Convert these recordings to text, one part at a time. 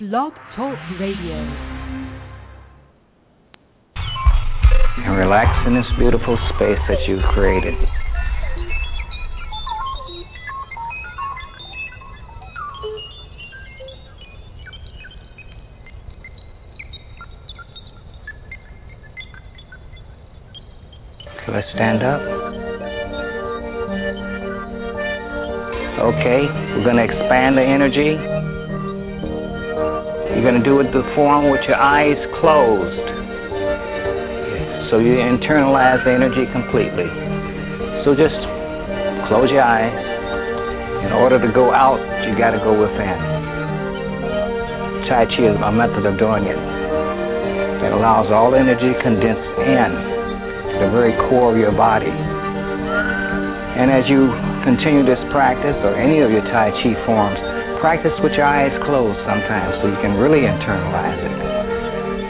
Blog Talk Radio. And relax in this beautiful space that you've created. let's stand up. Okay, we're going to expand the energy. You're going to do it the form with your eyes closed. So you internalize the energy completely. So just close your eyes. In order to go out, you got to go within. Tai Chi is my method of doing it. It allows all energy condensed in the very core of your body. And as you continue this practice or any of your Tai Chi forms, practice with your eyes closed sometimes so you can really internalize it.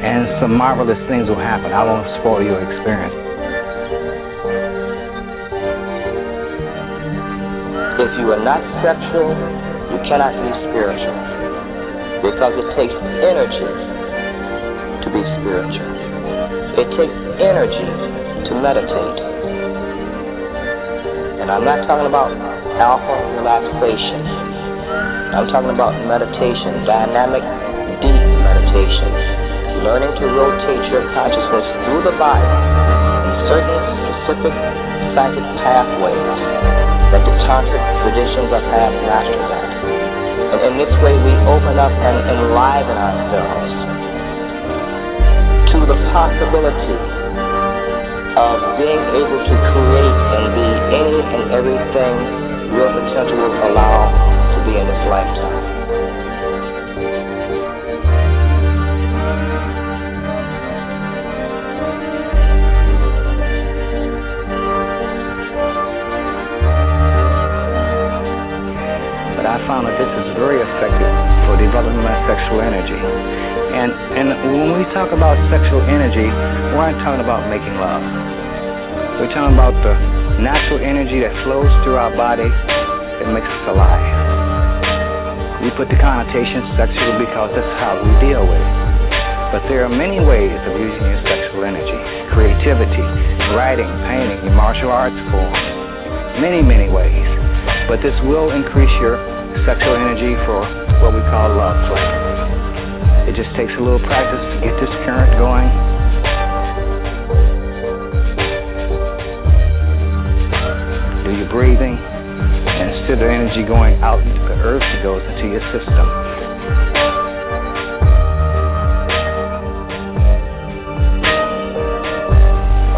And some marvelous things will happen. I won't spoil your experience. If you are not sexual, you cannot be spiritual. Because it takes energy to be spiritual. It takes energy to meditate. And I'm not talking about alpha relaxation. I'm talking about meditation, dynamic, deep meditation. Learning to rotate your consciousness through the body in certain specific psychic pathways that the tantric traditions of have mastered at. And in this way, we open up and enliven ourselves to the possibility of being able to create and be any and everything your potential will allow be in this lifetime. But I found that this is very effective for developing my sexual energy. And and when we talk about sexual energy, we're not talking about making love. We're talking about the natural energy that flows through our body that makes us alive. We put the connotation sexual because that's how we deal with it. But there are many ways of using your sexual energy. Creativity, writing, painting, your martial arts form. Many, many ways. But this will increase your sexual energy for what we call love play. It just takes a little practice to get this current going. Goes into your system.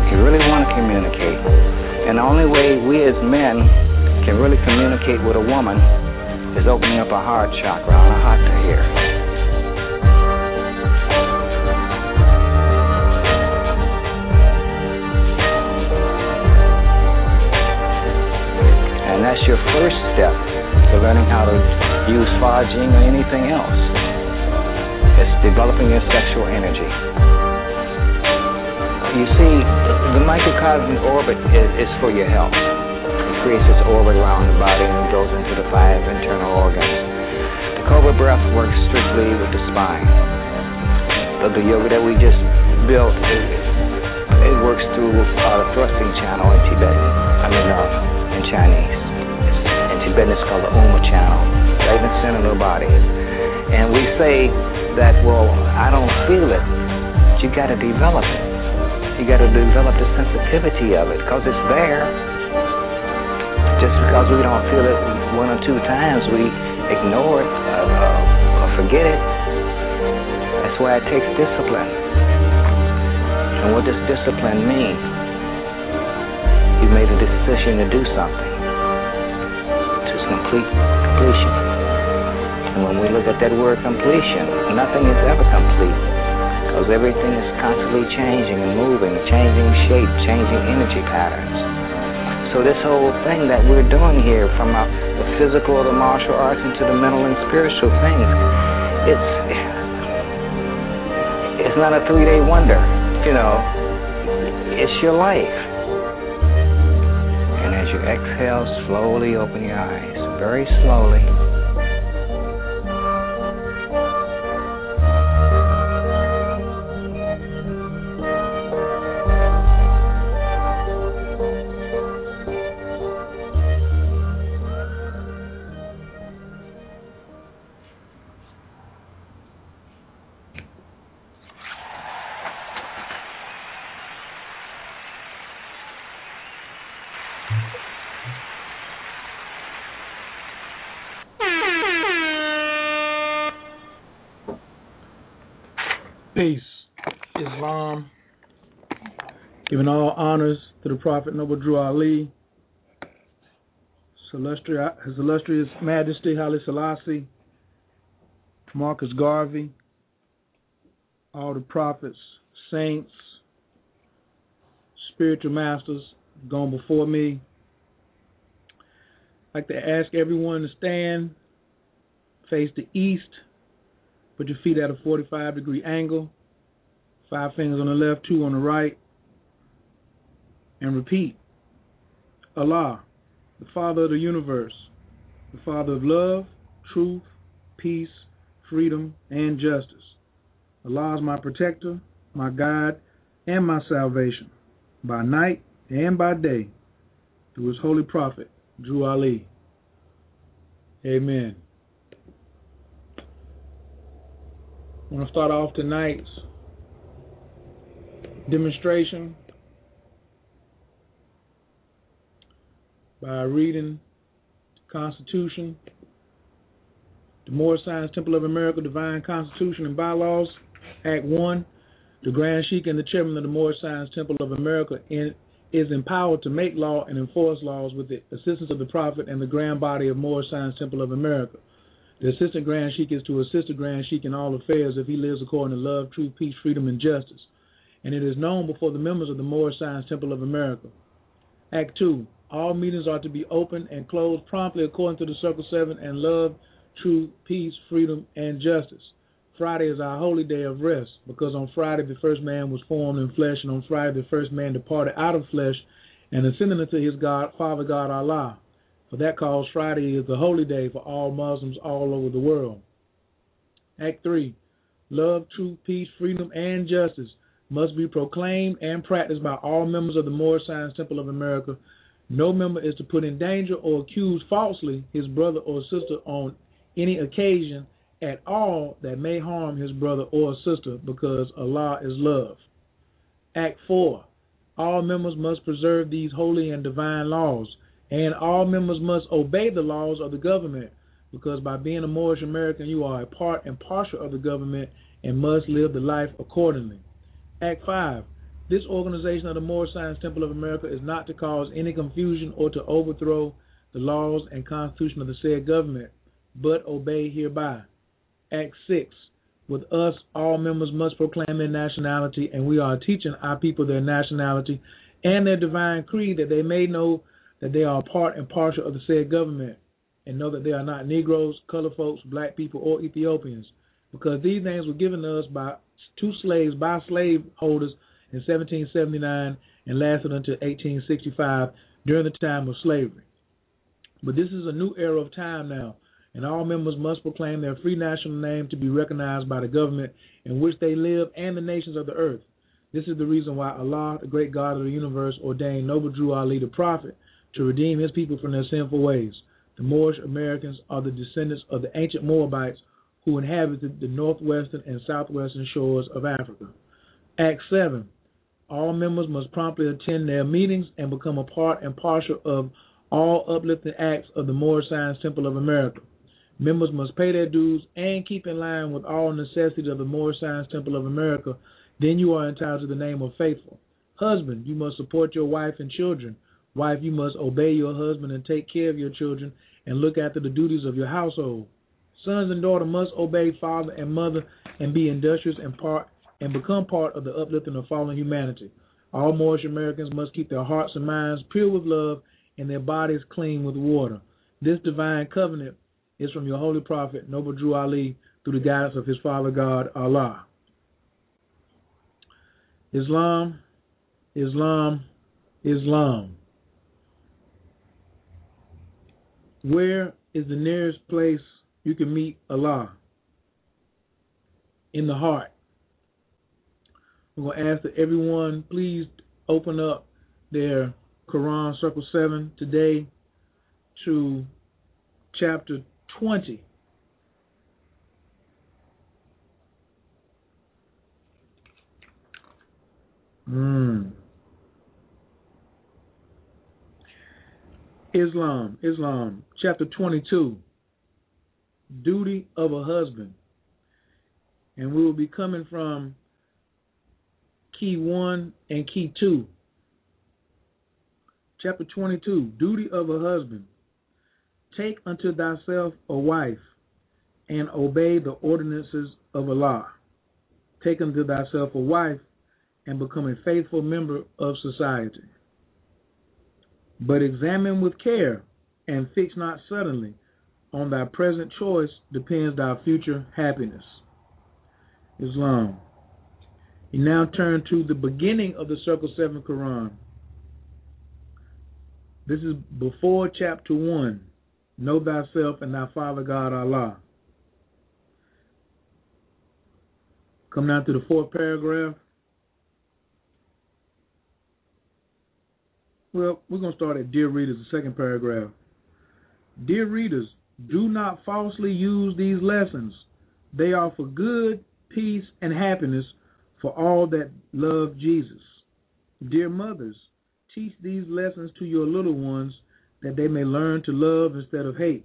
If you really want to communicate, and the only way we as men can really communicate with a woman is opening up our heart chakra our heart to hear. And that's your first step to learning how to use Fa Jing or anything else. It's developing your sexual energy. You see, the microcosmic orbit is, is for your health. It creates this orbit around the body and goes into the five internal organs. The Cobra breath works strictly with the spine. The, the yoga that we just built, it, it works through uh, the thrusting channel in Tibetan. I mean, uh, in Chinese. It's, in Tibetan, it's called the Uma channel, in the center of the body. And we say that, well, I don't feel it. But you got to develop it. You got to develop the sensitivity of it because it's there. Just because we don't feel it one or two times, we ignore it uh, uh, or forget it. That's why it takes discipline. And what does discipline mean? You made a decision to do something to complete completion. And when we look at that word completion, nothing is ever complete because everything is constantly changing and moving, changing shape, changing energy patterns. So this whole thing that we're doing here, from our, the physical, the martial arts, into the mental and spiritual things, it's it's not a three-day wonder. You know, it's your life. And as you exhale, slowly open your eyes, very slowly. Prophet Noble Drew Ali, His illustrious Majesty Haile Selassie, Marcus Garvey, all the prophets, saints, spiritual masters gone before me. I'd like to ask everyone to stand, face the east, put your feet at a 45 degree angle, five fingers on the left, two on the right, and repeat Allah, the Father of the universe, the Father of love, truth, peace, freedom, and justice. Allah is my protector, my guide, and my salvation, by night and by day, through his holy prophet, Drew Ali. Amen. I want to start off tonight's demonstration by reading Constitution, the Moorish Science Temple of America Divine Constitution and Bylaws, Act 1. The Grand Sheik and the Chairman of the Moorish Science Temple of America in, is empowered to make law and enforce laws with the assistance of the Prophet and the Grand Body of Moorish Science Temple of America. The Assistant Grand Sheik is to assist the Grand Sheik in all affairs if he lives according to love, truth, peace, freedom, and justice. And it is known before the members of the Moorish Science Temple of America. Act 2. All meetings are to be open and closed promptly according to the Circle 7 and love, truth, peace, freedom, and justice. Friday is our holy day of rest because on Friday the first man was formed in flesh, and on Friday the first man departed out of flesh and ascended unto his God, Father God Allah. For that cause Friday is the holy day for all Muslims all over the world. Act 3. Love, truth, peace, freedom, and justice must be proclaimed and practiced by all members of the Moorish Science Temple of America. No member is to put in danger or accuse falsely his brother or sister on any occasion at all that may harm his brother or sister because Allah is love. Act 4. All members must preserve these holy and divine laws, and all members must obey the laws of the government because by being a Moorish American, you are a part and partial of the government and must live the life accordingly. Act 5. This organization of the Moorish Science Temple of America is not to cause any confusion or to overthrow the laws and constitution of the said government, but obey hereby. Act 6. With us, all members must proclaim their nationality, and we are teaching our people their nationality and their divine creed that they may know that they are part and partial of the said government, and know that they are not Negroes, colored folks, black people, or Ethiopians, because these names were given to us by two slaves by slave holders in 1779 and lasted until 1865 during the time of slavery. But this is a new era of time now and all members must proclaim their free national name to be recognized by the government in which they live and the nations of the earth. This is the reason why Allah, the great God of the universe, ordained Noble Drew Ali the prophet to redeem his people from their sinful ways. The Moorish Americans are the descendants of the ancient Moabites who inhabited the northwestern and southwestern shores of Africa. Act 7. All members must promptly attend their meetings and become a part and partial of all uplifting acts of the Moorish Science Temple of America. Members must pay their dues and keep in line with all necessities of the Moorish Science Temple of America. Then you are entitled to the name of faithful. Husband, you must support your wife and children. Wife, you must obey your husband and take care of your children and look after the duties of your household. Sons and daughters must obey father and mother and be industrious and part and become part of the uplifting of fallen humanity. All Moorish Americans must keep their hearts and minds pure with love and their bodies clean with water. This divine covenant is from your holy prophet, Noble Drew Ali, through the guidance of his Father God, Allah. Islam, Islam, Islam. Where is the nearest place you can meet Allah? In the heart. I'm going to ask that everyone please open up their Quran Circle 7 today to chapter 20. Mm. Islam, Islam, chapter 22, duty of a husband. And we will be coming from key one and key two. Chapter 22 Duty of a husband. Take unto thyself a wife and obey the ordinances of Allah. Take unto thyself a wife and become a faithful member of society. But examine with care and fix not suddenly. On thy present choice depends thy future happiness. Islam. You now turn to the beginning of the Circle 7 Quran. This is before chapter 1. Know thyself and thy Father God Allah. Come down to the fourth paragraph. Well, we're going to start at Dear Readers, the second paragraph. Dear readers, do not falsely use these lessons. They are for good, peace, and happiness for all that love Jesus. Dear mothers, teach these lessons to your little ones that they may learn to love instead of hate.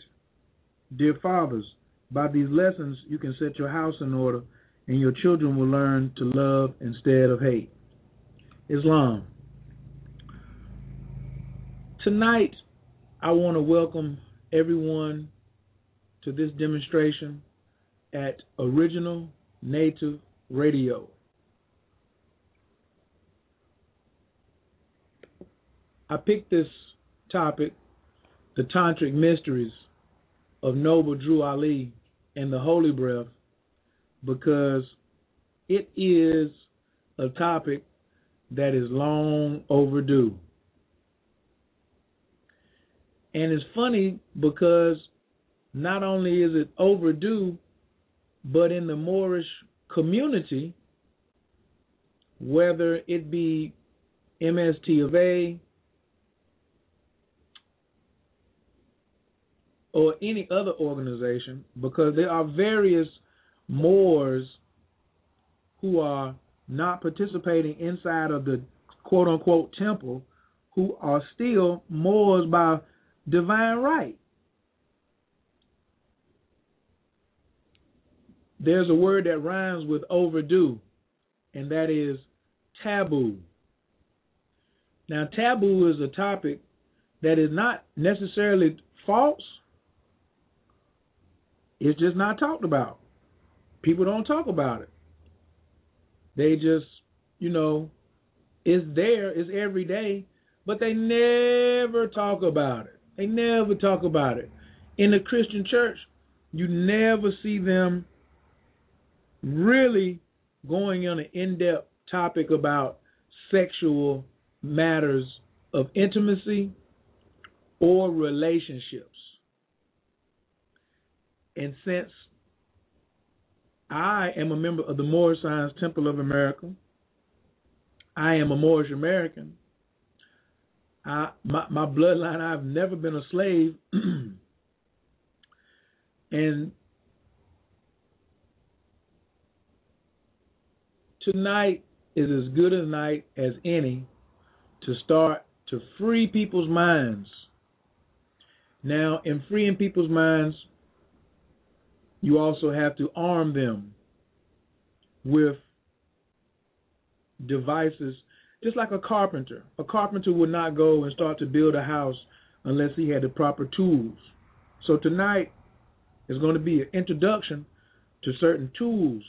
Dear fathers, by these lessons you can set your house in order and your children will learn to love instead of hate. Islam. Tonight, I want to welcome everyone to this demonstration at Original Native Radio. I picked this topic, the Tantric Mysteries of Noble Drew Ali and the Holy Breath, because it is a topic that is long overdue. And it's funny because not only is it overdue, but in the Moorish community, whether it be MST of A or any other organization, because there are various Moors who are not participating inside of the quote unquote temple who are still Moors by divine right. There's a word that rhymes with overdue, and that is taboo. Now, taboo is a topic that is not necessarily false, it's just not talked about. People don't talk about it. They just, you know, it's there, it's every day, but they never talk about it. They never talk about it. In the Christian church, you never see them really going on an in depth topic about sexual matters of intimacy or relationships. And since I am a member of the Moorish Science Temple of America, I am a Moorish American. I, my, my bloodline, I've never been a slave. and tonight is as good a night as any to start to free people's minds. Now, in freeing people's minds, you also have to arm them with devices, just like a carpenter. A carpenter would not go and start to build a house unless he had the proper tools. So tonight is going to be an introduction to certain tools.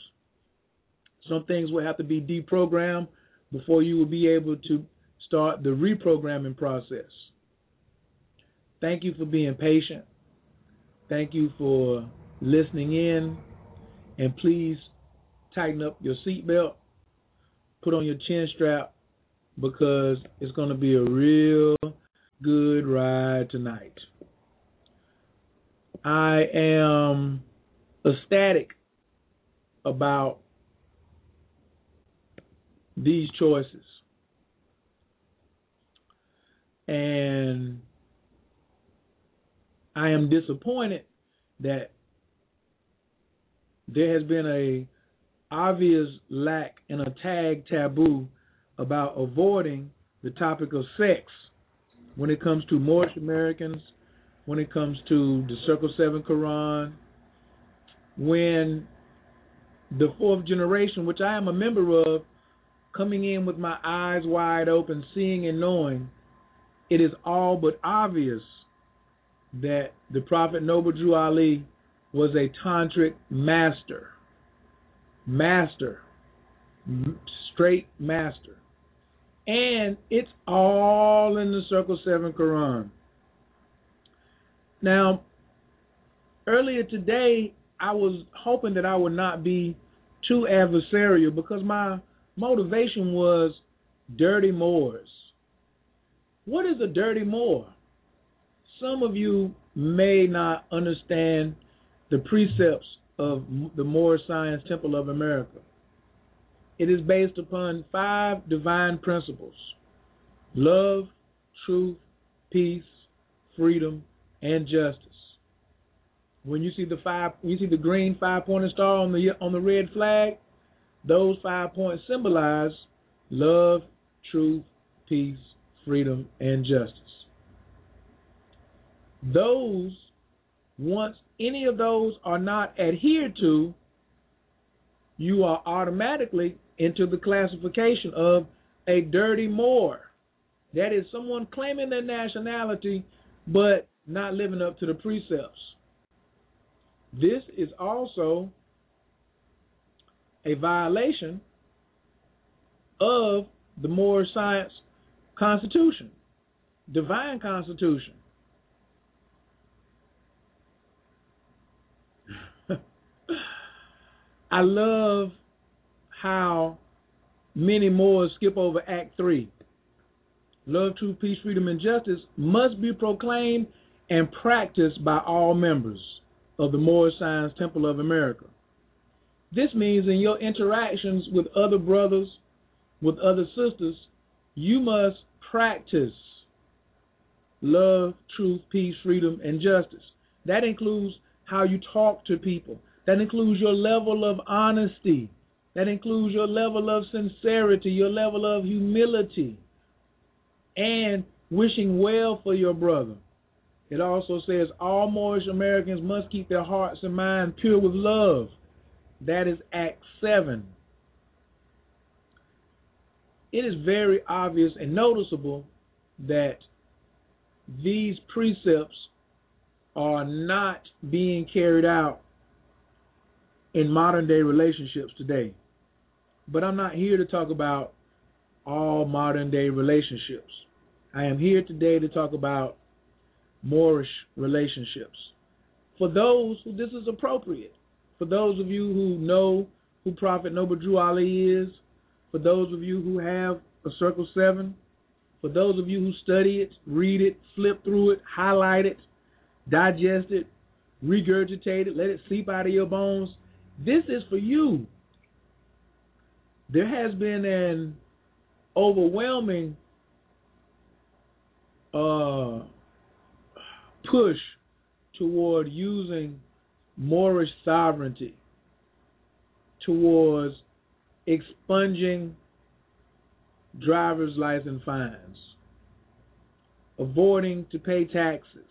Some things will have to be deprogrammed before you will be able to start the reprogramming process. Thank you for being patient. Thank you for listening in. And please tighten up your seatbelt, put on your chin strap, because it's going to be a real good ride tonight. I am ecstatic about these choices. And I am disappointed that there has been a obvious lack in a tag taboo about avoiding the topic of sex when it comes to Moorish Americans, when it comes to the Circle 7 Quran, when the fourth generation, which I am a member of, coming in with my eyes wide open, seeing and knowing, it is all but obvious that the Prophet Noble Drew Ali was a tantric master. Master. Straight master. And it's all in the Circle 7 Quran. Now, earlier today, I was hoping that I would not be too adversarial because my motivation was dirty Moors. What is a dirty Moor? Some of you may not understand the precepts of the Moor Science Temple of America. It is based upon five divine principles love, truth, peace, freedom, and justice. When you see the five, you see the green five-pointed star on the on the red flag, those five points symbolize love, truth, peace, freedom, and justice. Those, once any of those are not adhered to, you are automatically into the classification of a dirty Moor. That is someone claiming their nationality but not living up to the precepts. This is also a violation of the Moorish Science Constitution, divine Constitution. I love how many Moors skip over Act 3. Love, truth, peace, freedom, and justice must be proclaimed and practiced by all members of the Moorish Science Temple of America. This means in your interactions with other brothers, with other sisters, you must practice love, truth, peace, freedom, and justice. That includes how you talk to people. That includes your level of honesty. That includes your level of sincerity, your level of humility, and wishing well for your brother. It also says all Moorish Americans must keep their hearts and minds pure with love. That is Act 7. It is very obvious and noticeable that these precepts are not being carried out in modern day relationships today. But I'm not here to talk about all modern day relationships. I am here today to talk about Moorish relationships. For those who this is appropriate, for those of you who know who Prophet Noble Drew Ali is, for those of you who have a Circle 7, for those of you who study it, read it, flip through it, highlight it, digest it, regurgitate it, let it seep out of your bones, this is for you. There has been an overwhelming uh, push toward using Moorish sovereignty towards expunging driver's license fines, avoiding to pay taxes,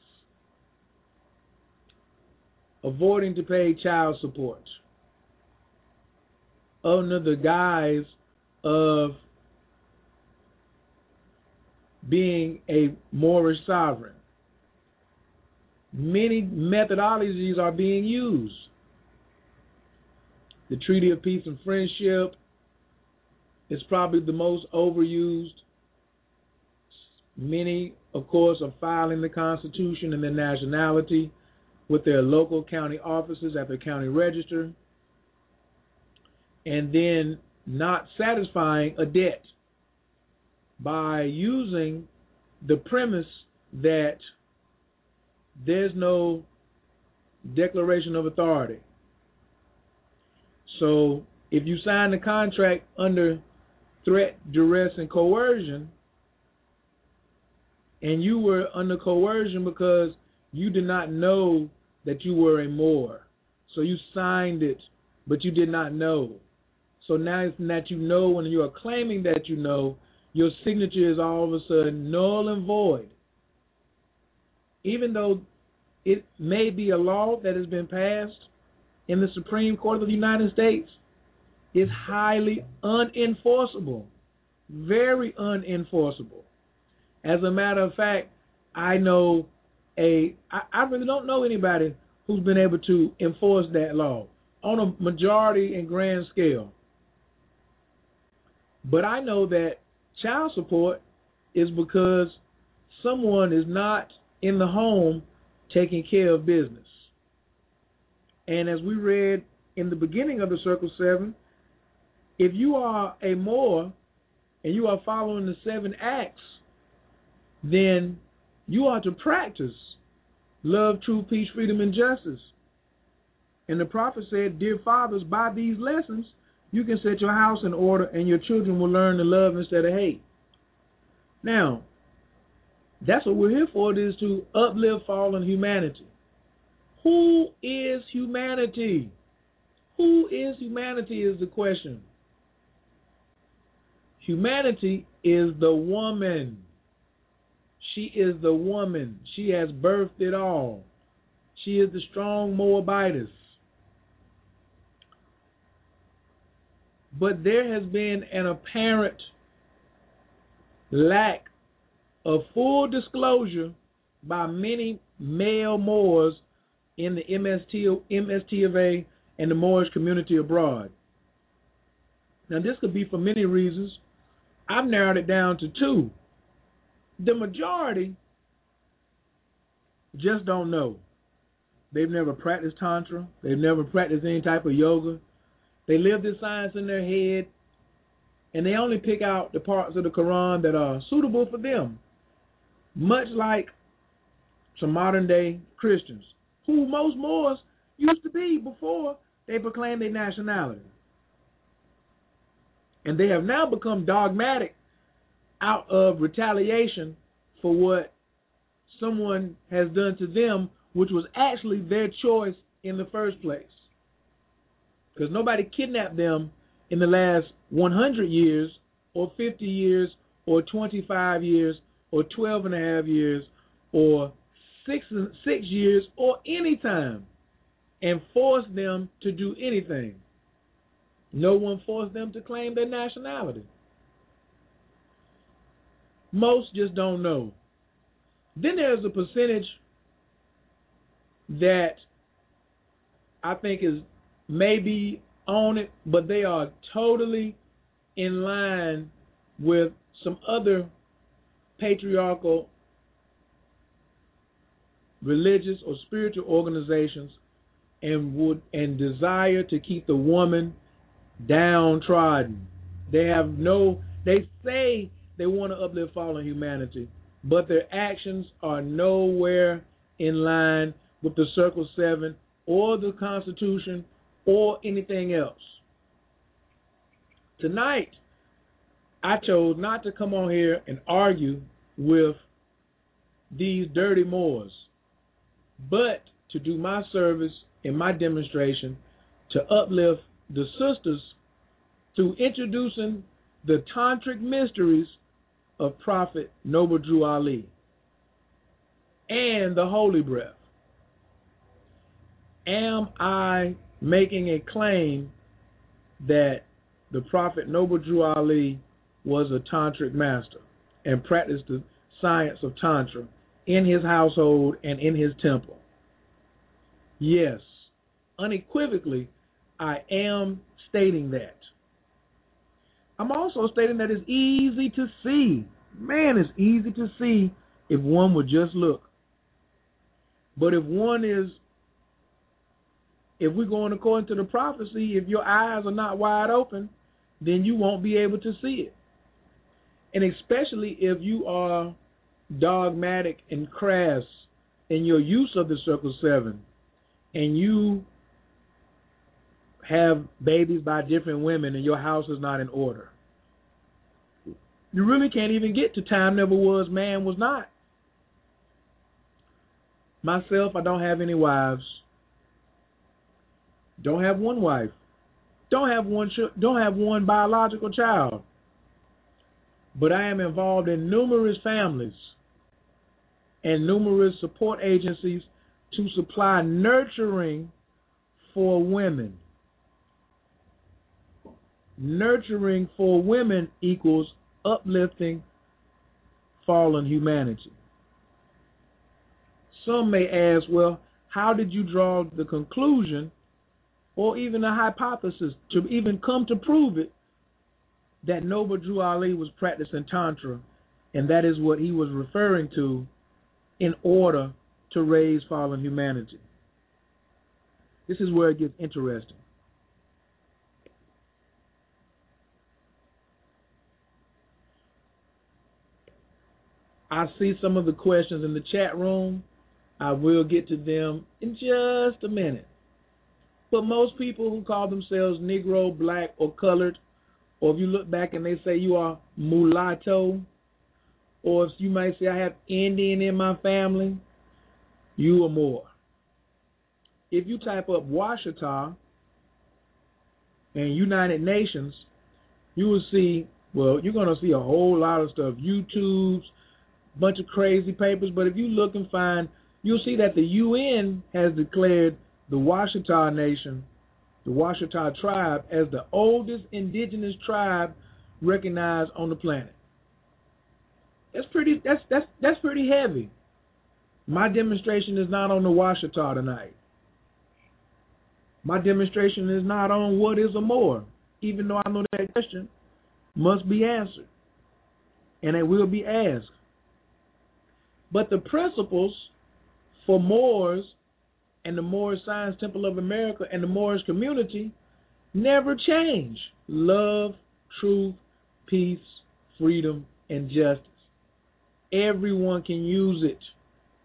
avoiding to pay child support under the guise of being a Moorish sovereign many methodologies are being used. The Treaty of Peace and Friendship is probably the most overused. Many, of course, are filing the Constitution and their nationality with their local county offices at the county register, and then not satisfying a debt by using the premise that there's no declaration of authority. So if you sign the contract under threat, duress, and coercion, and you were under coercion because you did not know that you were a Moor. So you signed it, but you did not know. So now that you know when you are claiming that you know, your signature is all of a sudden null and void even though it may be a law that has been passed in the Supreme Court of the United States, is highly unenforceable, very unenforceable. As a matter of fact, I know a I, I really don't know anybody who's been able to enforce that law on a majority and grand scale. But I know that child support is because someone is not in the home taking care of business. And as we read in the beginning of the Circle 7, if you are a Moor and you are following the seven acts, then you are to practice love, truth, peace, freedom, and justice. And the prophet said, Dear fathers, by these lessons, you can set your house in order and your children will learn to love instead of hate. Now, that's what we're here for, it is to uplift fallen humanity. Who is humanity? Who is humanity is the question. Humanity is the woman. She is the woman. She has birthed it all. She is the strong Moabitess. But there has been an apparent lack of full disclosure by many male Moors in the MST, of A and the Moorish community abroad. Now, this could be for many reasons. I've narrowed it down to two. The majority just don't know. They've never practiced Tantra, they've never practiced any type of yoga. They live this science in their head, and they only pick out the parts of the Quran that are suitable for them. Much like some modern day Christians, who most Moors used to be before they proclaimed their nationality. And they have now become dogmatic out of retaliation for what someone has done to them, which was actually their choice in the first place. Because nobody kidnapped them in the last 100 years, or 50 years, or 25 years, or 12 and a half years, or six six years, or any time, and forced them to do anything. No one forced them to claim their nationality. Most just don't know. Then there's a percentage that I think is maybe on it, but they are totally in line with some other patriarchal religious or spiritual organizations and would and desire to keep the woman downtrodden. They have no they say they want to uplift fallen humanity, but their actions are nowhere in line with the Circle 7 or the Constitution or anything else. Tonight, I chose not to come on here and argue with these dirty Moors, but to do my service in my demonstration to uplift the sisters through introducing the tantric mysteries of Prophet Noble Drew Ali and the holy breath. Am I making a claim that the Prophet Noble Drew Ali was a tantric master and practiced the science of Tantra in his household and in his temple? Yes, unequivocally, I am stating that. I'm also stating that it's easy to see. Man, it's easy to see if one would just look. But if one is, if we're going according to the prophecy, if your eyes are not wide open, then you won't be able to see it. And especially if you are dogmatic and crass in your use of the Circle 7, and you have babies by different women and your house is not in order. You really can't even get to time never was, man was not. Myself, I don't have any wives. Don't have one wife. Don't have one don't have one biological child. But I am involved in numerous families and numerous support agencies to supply nurturing for women. nurturing for women equals uplifting fallen humanity. Some may ask, well, how did you draw the conclusion or even a hypothesis to even come to prove it that Noble Drew Ali was practicing Tantra and that is what he was referring to in order to raise fallen humanity? This is where it gets interesting. I see some of the questions in the chat room. I will get to them in just a minute. But most people who call themselves Negro, black, or colored, or if you look back and they say you are mulatto, or if you might say I have Indian in my family, you are Moor. If you type up Washitaw and United Nations, you will see, well, you're going to see a whole lot of stuff, YouTubes, bunch of crazy papers, but if you look and find, you'll see that the UN has declared the Washitaw Nation, the Washitaw tribe, as the oldest indigenous tribe recognized on the planet. That's pretty. That's that's that's pretty heavy. My demonstration is not on the Washitaw tonight. My demonstration is not on what is a Moor, even though I know that question must be answered, and it will be asked. But the principles for Moors and the Moorish Science Temple of America and the Moorish community never change. Love, truth, peace, freedom, and justice. Everyone can use it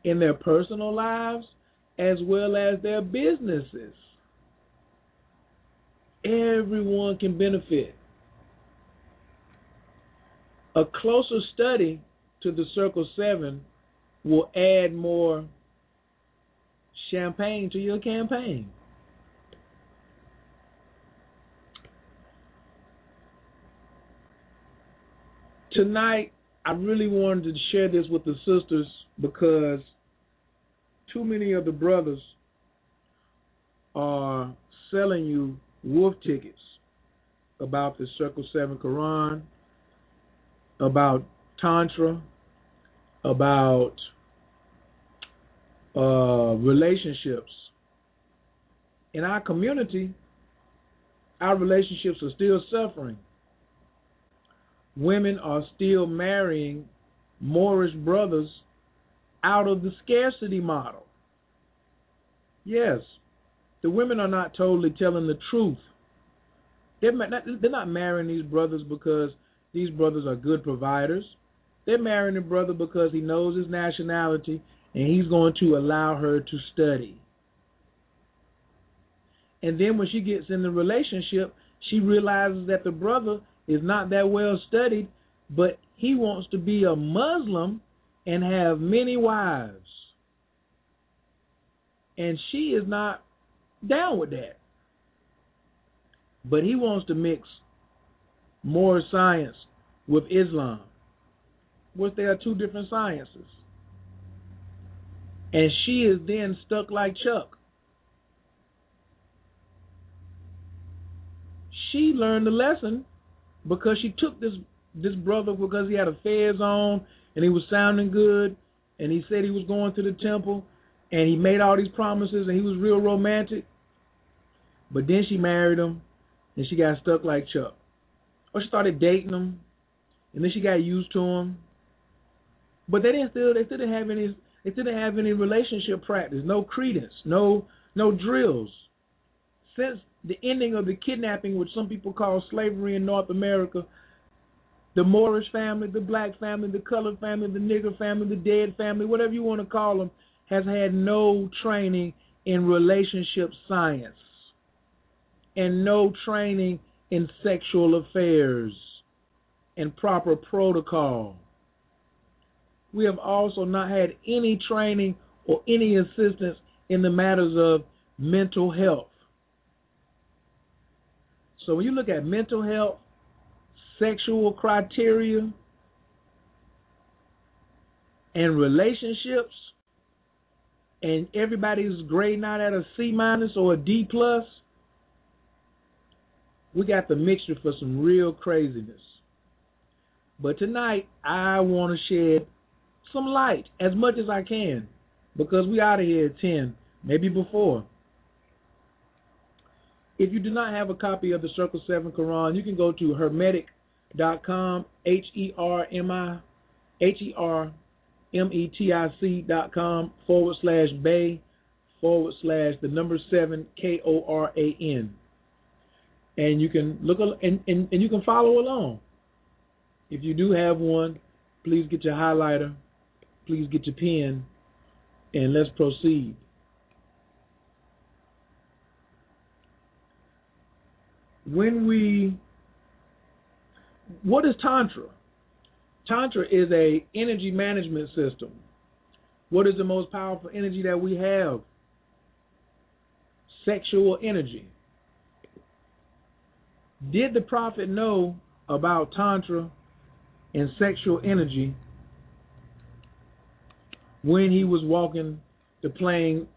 in their personal lives as well as their businesses. Everyone can benefit. A closer study to the Circle 7 will add more champagne to your campaign. Tonight, I really wanted to share this with the sisters because too many of the brothers are selling you wolf tickets about the Circle 7 Quran, about Tantra, about uh, relationships. In our community, our relationships are still suffering. Women are still marrying Moorish brothers out of the scarcity model. Yes, the women are not totally telling the truth. They're not, they're not marrying these brothers because these brothers are good providers. They're marrying a brother because he knows his nationality and he's going to allow her to study. And then when she gets in the relationship, she realizes that the brother is not that well studied, but he wants to be a Muslim and have many wives. And she is not down with that. But he wants to mix Moor science with Islam, which they are two different sciences. And she is then stuck like Chuck. She learned the lesson because she took this this brother because he had a fez on and he was sounding good and he said he was going to the temple and he made all these promises and he was real romantic. But then she married him and she got stuck like Chuck. Or she started dating him and then she got used to him. But they didn't still they still didn't have any they didn't have any relationship practice, no credence, no no drills. Since the ending of the kidnapping, which some people call slavery in North America, the Moorish family, the black family, the colored family, the nigger family, the dead family, whatever you want to call them, has had no training in relationship science and no training in sexual affairs and proper protocol we have also not had any training or any assistance in the matters of mental health. So when you look at mental health, sexual criteria, and relationships, and everybody's grading out at a C minus or a D plus, we got the mixture for some real craziness. But tonight, I want to shed some light as much as I can because we out of here at 10, maybe before. If you do not have a copy of the Circle 7 Quran, you can go to hermetic.com, H E R M I H E R M E T I C dot com forward slash bey forward slash the number seven K O R A N. And you can look and, and, and you can follow along. If you do have one, please get your highlighter, please get your pen, and let's proceed. When we what is tantra? Tantra is a energy management system. What is the most powerful energy that we have? Sexual energy. Did the prophet know about tantra and sexual energy when he was walking the plane,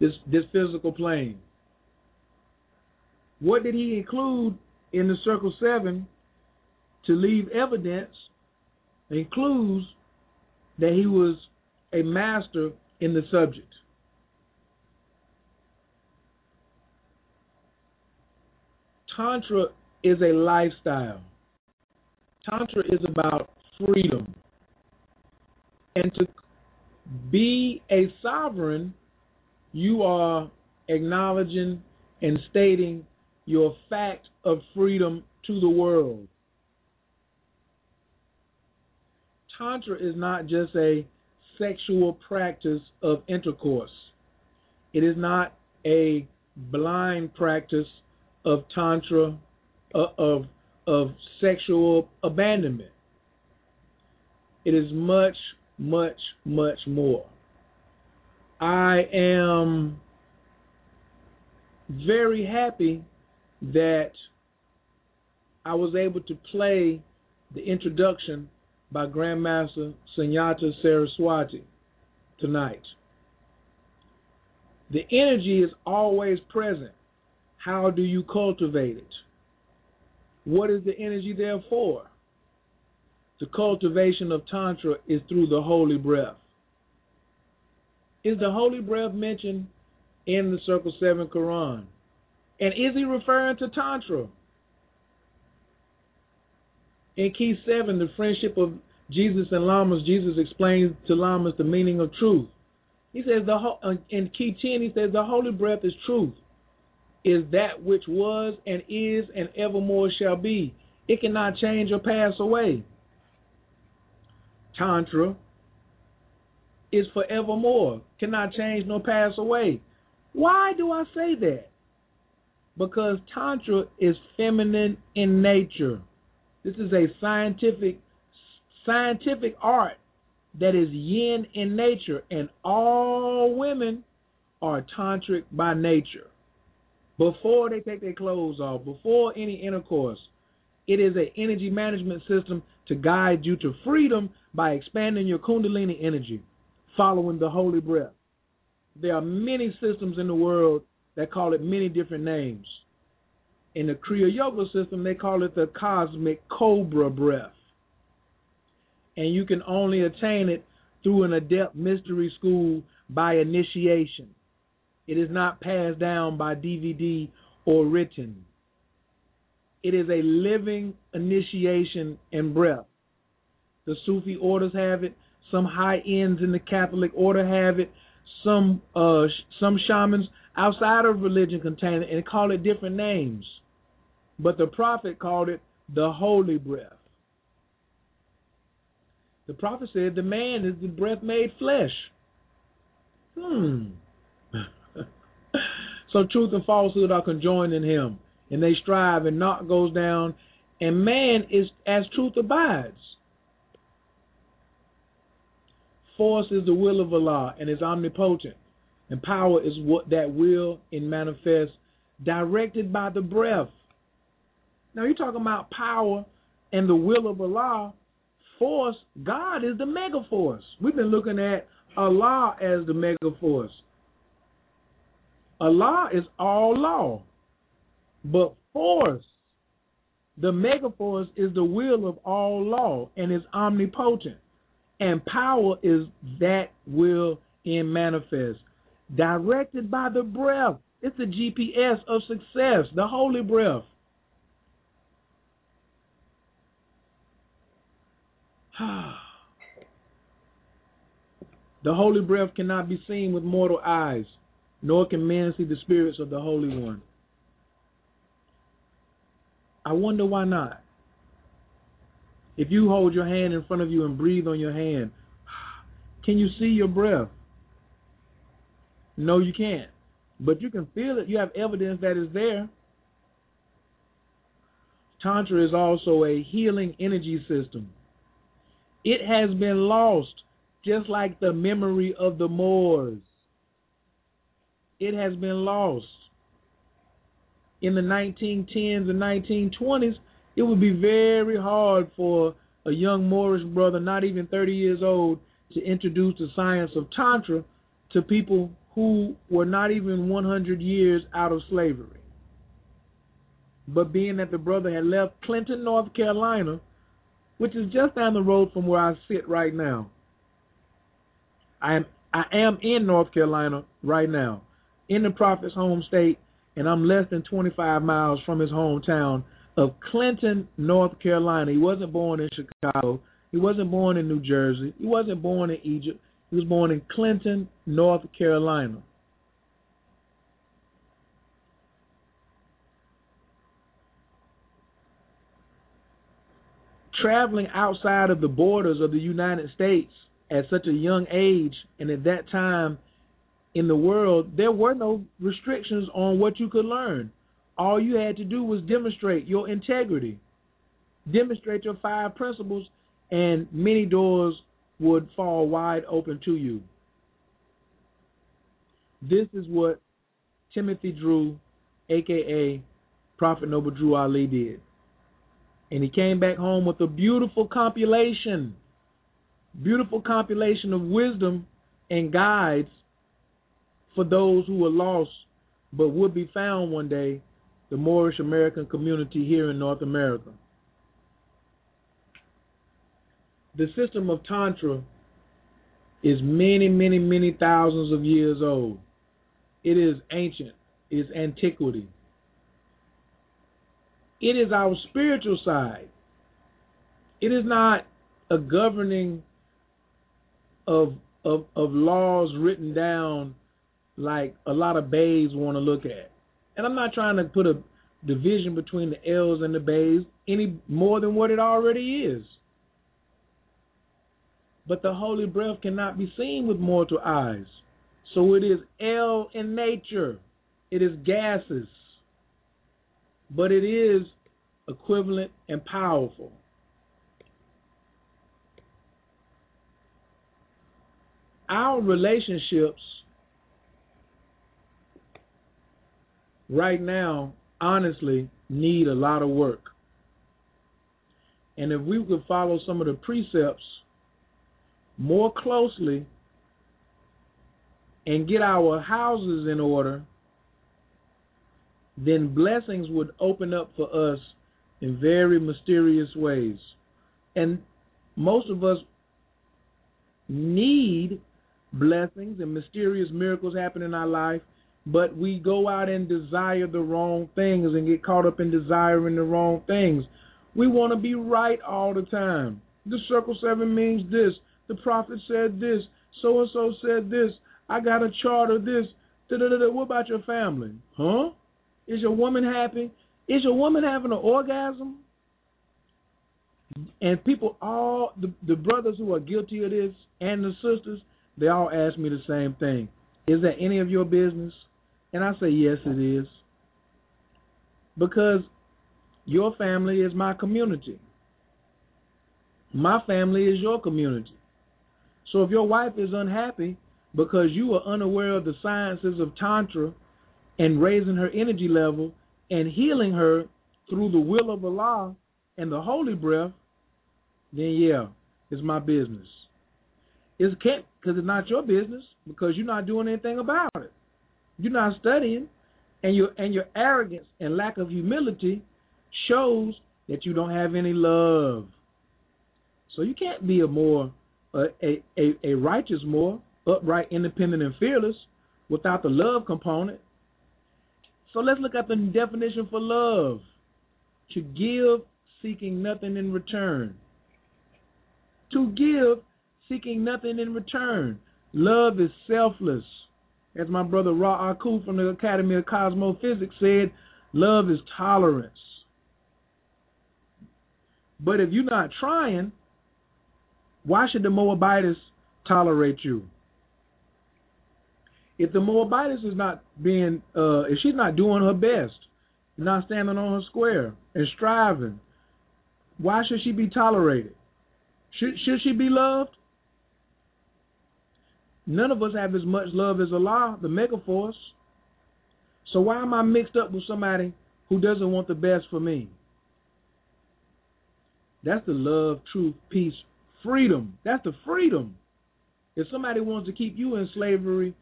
this this physical plane? What did he include in the circle seven to leave evidence includes that he was a master in the subject. Tantra is a lifestyle. Tantra is about freedom. And to be a sovereign, you are acknowledging and stating your fact of freedom to the world. Tantra is not just a sexual practice of intercourse. It is not a blind practice of tantra uh, of of sexual abandonment. It is much, much, much more. I am very happy that I was able to play the introduction by Grandmaster Sunyata Saraswati tonight. The energy is always present. How do you cultivate it? What is the energy there for? The cultivation of Tantra is through the holy breath. Is the holy breath mentioned in the Circle 7 Quran? And is he referring to Tantra? In key seven, the friendship of Jesus and Lamaas, Jesus explains to Lamaas the meaning of truth. He says the uh, in key ten, he says the holy breath is truth, is that which was and is and evermore shall be. It cannot change or pass away. Tantra is forevermore, cannot change nor pass away. Why do I say that? Because Tantra is feminine in nature. This is a scientific scientific art that is yin in nature, and all women are tantric by nature. Before they take their clothes off, before any intercourse, it is an energy management system to guide you to freedom by expanding your Kundalini energy, following the holy breath. There are many systems in the world that call it many different names. In the Kriya Yoga system, they call it the cosmic cobra breath. And you can only attain it through an adept mystery school by initiation. It is not passed down by DVD or written. It is a living initiation and breath. The Sufi orders have it. Some high ends in the Catholic order have it. Some uh, some shamans outside of religion contain it and call it different names. But the prophet called it the holy breath. The prophet said the man is the breath made flesh. Hmm. so truth and falsehood are conjoined in him, and they strive, and naught goes down, and man is as truth abides. Force is the will of Allah and is omnipotent, and power is what that will in manifest, directed by the breath. Now you're talking about power and the will of Allah. Force, God is the mega force. We've been looking at Allah as the mega force. Allah is all law. But force. The mega force is the will of all law and is omnipotent. And power is that will in manifest. Directed by the breath. It's the GPS of success, the holy breath. the holy breath cannot be seen with mortal eyes, nor can man see the spirits of the Holy One. I wonder why not. If you hold your hand in front of you and breathe on your hand, can you see your breath? No, you can't. But you can feel it. You have evidence that is there. Tantra is also a healing energy system. It has been lost, just like the memory of the Moors. It has been lost. In the 1910s and 1920s, it would be very hard for a young Moorish brother, not even 30 years old, to introduce the science of Tantra to people who were not even 100 years out of slavery. But being that the brother had left Clinton, North Carolina, which is just down the road from where I sit right now, I am I am in North Carolina right now, in the prophet's home state, and I'm less than 25 miles from his hometown of Clinton, North Carolina. He wasn't born in Chicago. He wasn't born in New Jersey. He wasn't born in Egypt. He was born in Clinton, North Carolina. Traveling outside of the borders of the United States at such a young age and at that time in the world, there were no restrictions on what you could learn. All you had to do was demonstrate your integrity, demonstrate your five principles, and many doors would fall wide open to you. This is what Timothy Drew, aka Prophet Noble Drew Ali, did. And he came back home with a beautiful compilation, beautiful compilation of wisdom and guides for those who were lost but would be found one day, the Moorish American community here in North America. the system of Tantra is many, many, many thousands of years old. It is ancient, it is antiquity. It is our spiritual side. It is not a governing of of, of laws written down like a lot of Beys want to look at. And I'm not trying to put a division between the Els and the Beys any more than what it already is. But the holy breath cannot be seen with mortal eyes. So it is L in nature. It is gases. But it is equivalent and powerful. Our relationships right now, honestly, need a lot of work. And if we could follow some of the precepts more closely and get our houses in order, then blessings would open up for us in very mysterious ways. And most of us need blessings and mysterious miracles happen in our life, but we go out and desire the wrong things and get caught up in desiring the wrong things. We want to be right all the time. The circle seven means this. The prophet said this. So and so said this. I got a chart of this. Da-da-da-da. What about your family? Huh? Is your woman happy? Is your woman having an orgasm? And people, all the, the brothers who are guilty of this and the sisters, they all ask me the same thing. Is that any of your business? And I say, yes, it is. Because your family is my community. My family is your community. So if your wife is unhappy because you are unaware of the sciences of Tantra and raising her energy level and healing her through the will of Allah and the holy breath, then yeah, it's my business. It because it's not your business because you're not doing anything about it. You're not studying. And your and your arrogance and lack of humility shows that you don't have any love. So you can't be a Moor a a, a righteous Moor upright, independent, and fearless without the love component. So let's look at the definition for love: to give, seeking nothing in return. To give, seeking nothing in return. Love is selfless. As my brother Ra Aku from the Academy of Cosmophysics said, love is tolerance. But if you're not trying, why should the Moabitess tolerate you? If the Moabitess is not being, uh, if she's not doing her best, not standing on her square and striving, why should she be tolerated? Should should she be loved? None of us have as much love as Allah, the megaforce. So why am I mixed up with somebody who doesn't want the best for me? That's the love, truth, peace, freedom. That's the freedom. If somebody wants to keep you in slavery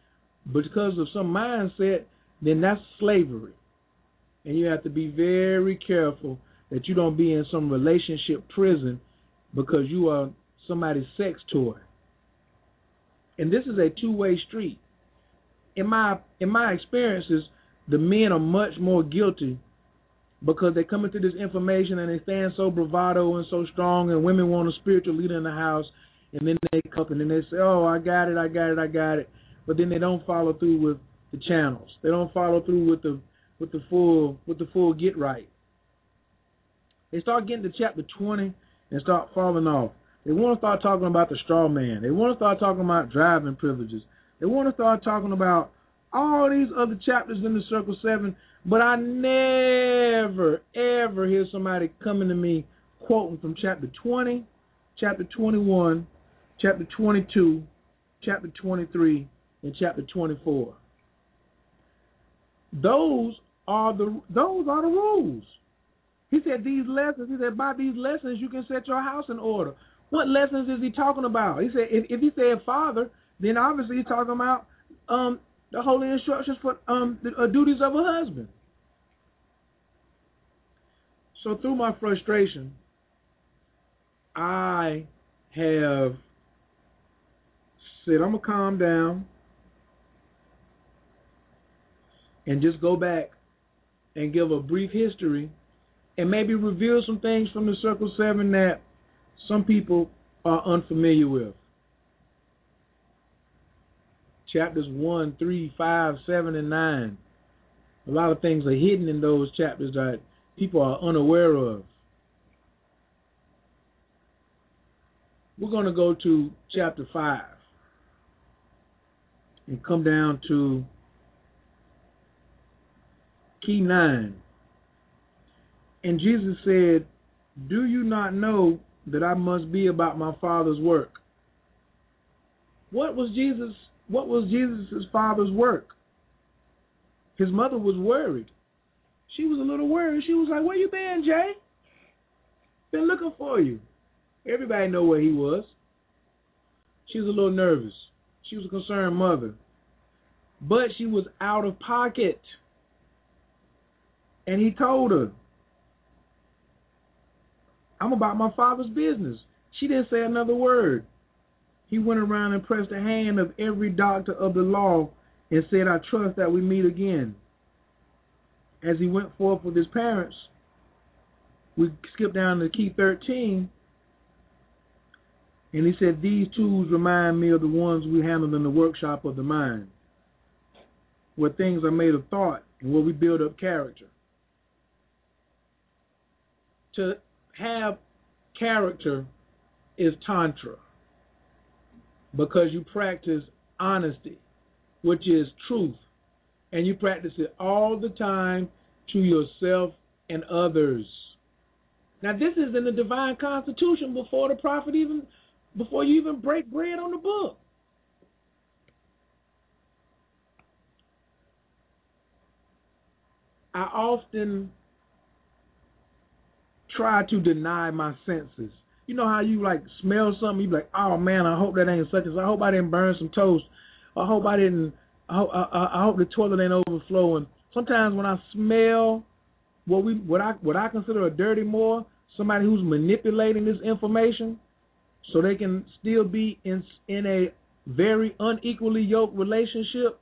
because of some mindset, then that's slavery. And you have to be very careful that you don't be in some relationship prison because you are somebody's sex toy. And this is a two-way street. In my in my experiences, the men are much more guilty because they come into this information and they stand so bravado and so strong, and women want a spiritual leader in the house, and then they come and then they say, "Oh, I got it, I got it, I got it," but then they don't follow through with the channels. They don't follow through with the with the full with the full get right. They start getting to chapter twenty and start falling off. They want to start talking about the straw man. They want to start talking about driving privileges. They want to start talking about all these other chapters in the Circle Seven but I never, ever hear somebody coming to me quoting from chapter 20, chapter 21, chapter 22, chapter 23, and chapter 24. Those are the those are the rules. He said these lessons. He said by these lessons you can set your house in order. What lessons is he talking about? He said if, if he said father, then obviously he's talking about um, the holy instructions for um, the uh, duties of a husband. So through my frustration, I have said I'm gonna calm down and just go back and give a brief history and maybe reveal some things from the Circle Seven that some people are unfamiliar with chapters 1, 3, 5, 7, and 9. A lot of things are hidden in those chapters that people are unaware of. We're going to go to chapter 5 and come down to key 9. And Jesus said, Do you not know that I must be about my Father's work? What was Jesus what was Jesus' father's work? His mother was worried. She was a little worried. She was like, Where you been, Jay? Been looking for you. Everybody know where he was. She was a little nervous. She was a concerned mother. But she was out of pocket. And he told her, I'm about my father's business. She didn't say another word he went around and pressed the hand of every doctor of the law and said, I trust that we meet again. As he went forth with his parents, we skip down to key 13, and he said, These tools remind me of the ones we handled in the workshop of the mind, where things are made of thought and where we build up character. To have character is Tantra because you practice honesty, which is truth, and you practice it all the time to yourself and others. Now, this is in the divine constitution before the prophet even, before you even break bread on the book. I often try to deny my senses you know how you like smell something, you be like, oh man, I hope that ain't such as. I hope I didn't burn some toast. I hope I didn't. I hope, I, I hope the toilet ain't overflowing. Sometimes when I smell what we what I what I consider a dirty Moor, somebody who's manipulating this information so they can still be in in a very unequally yoked relationship,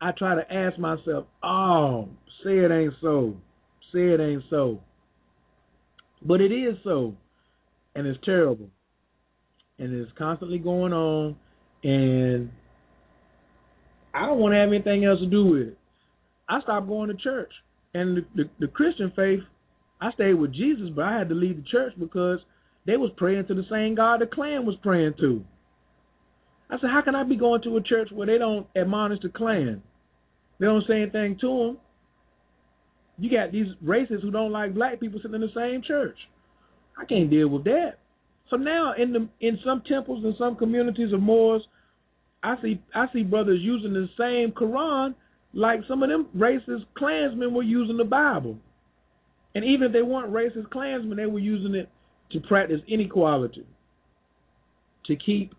I try to ask myself, "Oh, say it ain't so. Say it ain't so." But it is so, and it's terrible, and it's constantly going on, and I don't want to have anything else to do with it. I stopped going to church, and the, the, the Christian faith, I stayed with Jesus, but I had to leave the church because they was praying to the same God the Klan was praying to. I said, how can I be going to a church where they don't admonish the Klan? They don't say anything to them. You got these racists who don't like black people sitting in the same church. I can't deal with that. So now in the in some temples and some communities of Moors, I see I see brothers using the same Quran like some of them racist Klansmen were using the Bible. And even if they weren't racist Klansmen, they were using it to practice inequality, to keep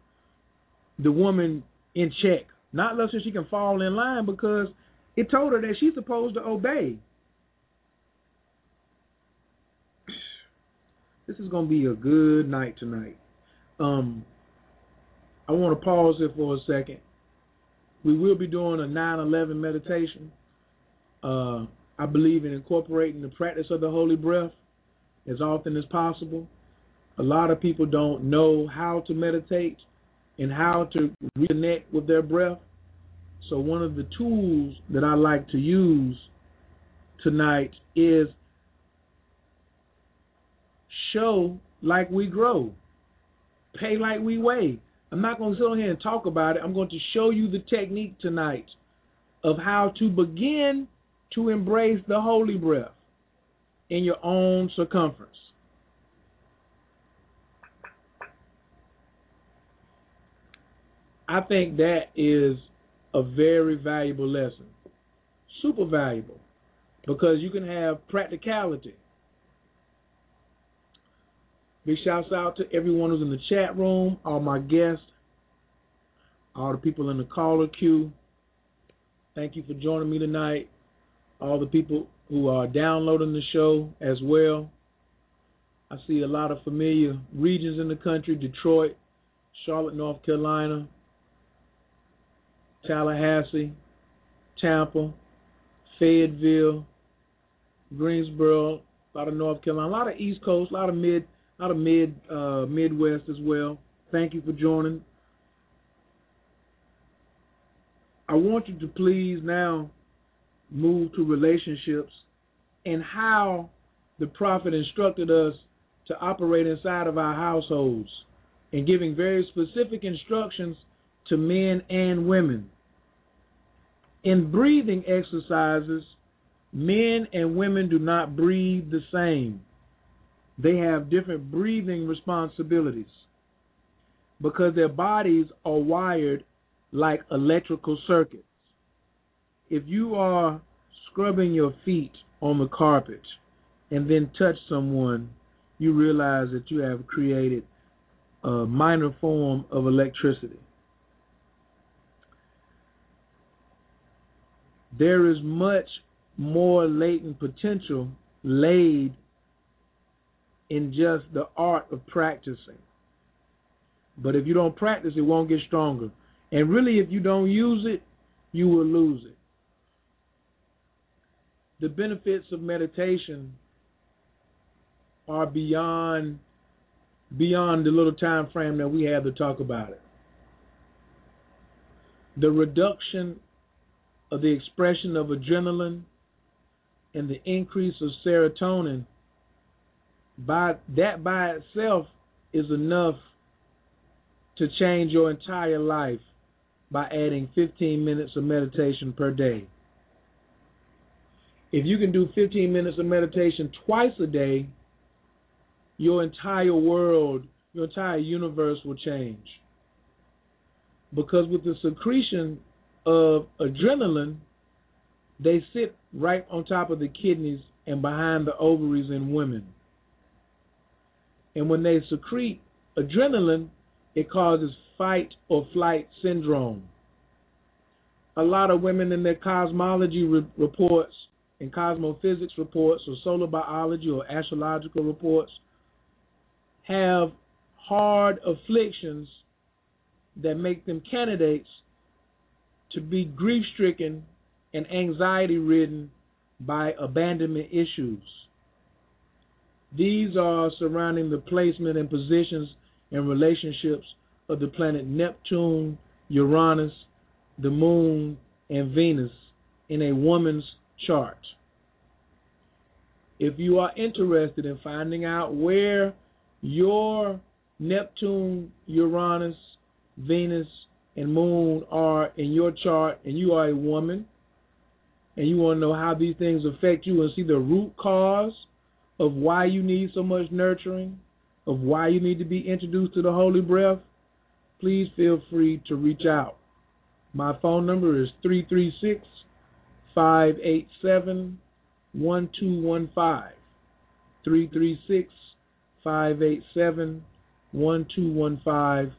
the woman in check, not so she can fall in line because it told her that she's supposed to obey. This is going to be a good night tonight. Um, I want to pause here for a second. We will be doing a 9/11 meditation. Uh, I believe in incorporating the practice of the holy breath as often as possible. A lot of people don't know how to meditate and how to reconnect with their breath. So one of the tools that I like to use tonight is show like we grow, pay like we weigh. I'm not going to sit here and talk about it. I'm going to show you the technique tonight of how to begin to embrace the holy breath in your own circumference. I think that is a very valuable lesson. Super valuable because you can have practicality. Big shouts out to everyone who's in the chat room, all my guests, all the people in the caller queue. Thank you for joining me tonight. All the people who are downloading the show as well. I see a lot of familiar regions in the country Detroit, Charlotte, North Carolina, Tallahassee, Tampa, Fayetteville, Greensboro, a lot of North Carolina, a lot of East Coast, a lot of mid, lot of mid, uh, Midwest as well. Thank you for joining. I want you to please now move to relationships and how the prophet instructed us to operate inside of our households and giving very specific instructions to men and women. In breathing exercises, men and women do not breathe the same. They have different breathing responsibilities because their bodies are wired like electrical circuits. If you are scrubbing your feet on the carpet and then touch someone, you realize that you have created a minor form of electricity. there is much more latent potential laid in just the art of practicing. But if you don't practice, it won't get stronger. And really, if you don't use it, you will lose it. The benefits of meditation are beyond beyond the little time frame that we have to talk about it. The reduction of the expression of adrenaline and the increase of serotonin, by that by itself is enough to change your entire life by adding 15 minutes of meditation per day. If you can do 15 minutes of meditation twice a day, your entire world, your entire universe will change. Because with the secretion of adrenaline, they sit right on top of the kidneys and behind the ovaries in women. And when they secrete adrenaline, it causes fight or flight syndrome. a lot of women in their cosmology re- reports and cosmophysics reports or solar biology or astrological reports have hard afflictions that make them candidates to be grief stricken and anxiety ridden by abandonment issues. These are surrounding the placement and positions and relationships of the planet Neptune, Uranus, the Moon, and Venus in a woman's chart. If you are interested in finding out where your Neptune, Uranus, Venus, and Moon are in your chart, and you are a woman, and you want to know how these things affect you and see the root cause of why you need so much nurturing, of why you need to be introduced to the holy breath, please feel free to reach out. My phone number is 336 587 1215. 336 587 1215.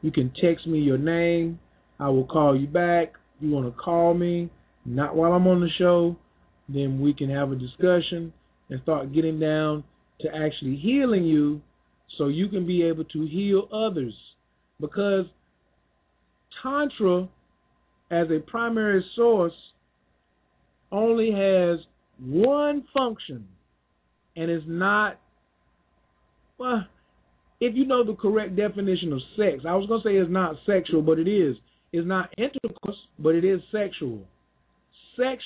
You can text me your name. I will call you back. You want to call me, not while I'm on the show, then we can have a discussion and start getting down to actually healing you so you can be able to heal others. Because Tantra, as a primary source, only has one function and is not, well, if you know the correct definition of sex, I was going to say it's not sexual, but it is. It's not intercourse, but it is sexual. Sex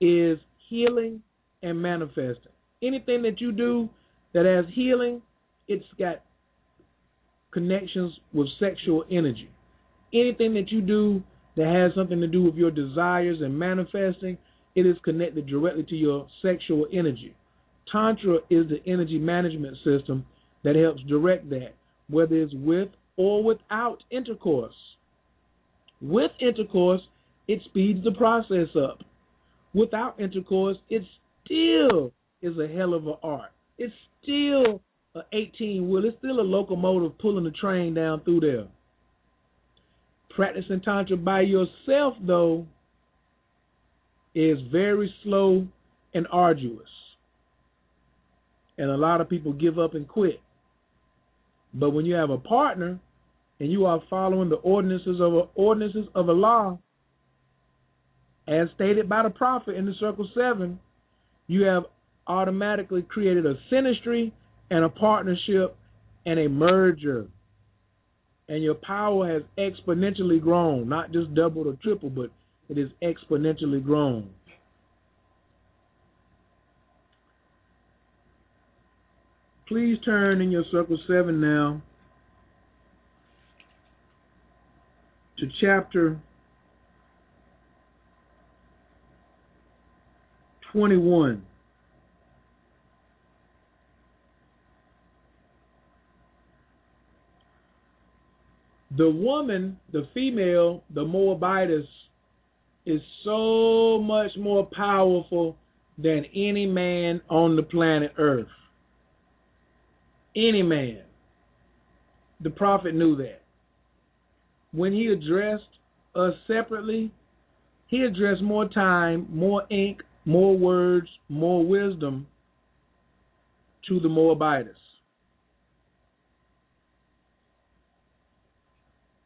is healing and manifesting. Anything that you do that has healing, it's got connections with sexual energy. Anything that you do that has something to do with your desires and manifesting, it is connected directly to your sexual energy. Tantra is the energy management system that helps direct that, whether it's with or without intercourse. With intercourse, it speeds the process up. Without intercourse, it still is a hell of an art. It's still a 18 wheel. It's still a locomotive pulling the train down through there. Practicing tantra by yourself, though, is very slow and arduous. And a lot of people give up and quit. But when you have a partner and you are following the ordinances of ordinances of Allah, as stated by the prophet in the circle seven, you have automatically created a synastry and a partnership and a merger. And your power has exponentially grown, not just doubled or tripled, but it is exponentially grown. Please turn in your circle 7 now to chapter 21. The woman, the female, the Moabitess, is so much more powerful than any man on the planet Earth. Any man. The prophet knew that. When he addressed us separately, he addressed more time, more ink, more words, more wisdom to the Moabitess.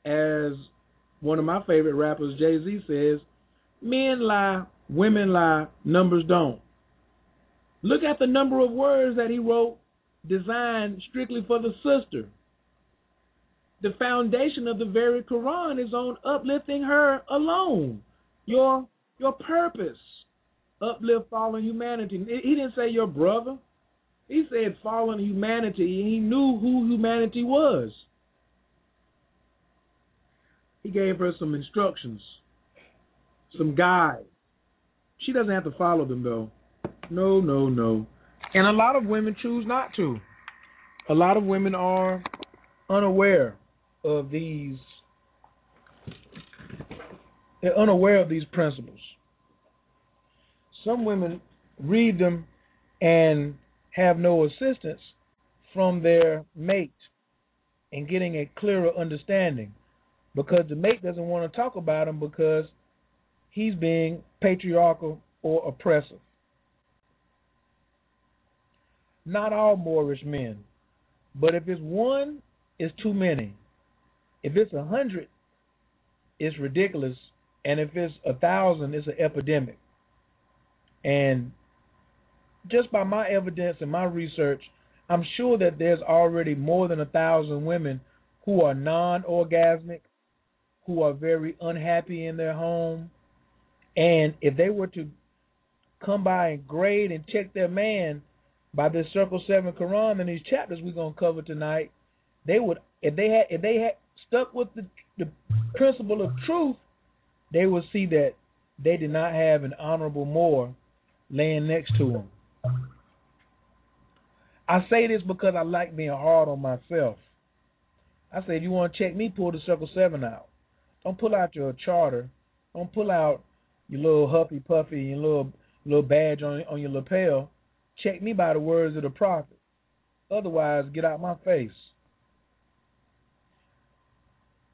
As one of my favorite rappers, Jay Z, says, men lie, women lie, numbers don't. Look at the number of words that he wrote designed strictly for the sister. The foundation of the very Quran is on uplifting her alone. Your your purpose uplift fallen humanity. He didn't say your brother. He said fallen humanity. He knew who humanity was. He gave her some instructions, some guides. She doesn't have to follow them though. No, no, no. And a lot of women choose not to. A lot of women are unaware of these they're unaware of these principles. Some women read them and have no assistance from their mate in getting a clearer understanding because the mate doesn't want to talk about them because he's being patriarchal or oppressive. Not all Moorish men, but if it's one, it's too many. If it's a hundred, it's ridiculous, and if it's a thousand, it's an epidemic. And just by my evidence and my research, I'm sure that there's already more than a thousand women who are non-orgasmic, who are very unhappy in their home, and if they were to come by and grade and check their man by this Circle Seven Quran and these chapters we're gonna cover tonight, they would if they had if they had stuck with the the principle of truth, they would see that they did not have an honorable Moor laying next to him. I say this because I like being hard on myself. I say if you want to check me, pull the Circle Seven out. Don't pull out your charter. Don't pull out your little huffy puffy, and your little little badge on on your lapel. Check me by the words of the prophet. Otherwise, get out my face.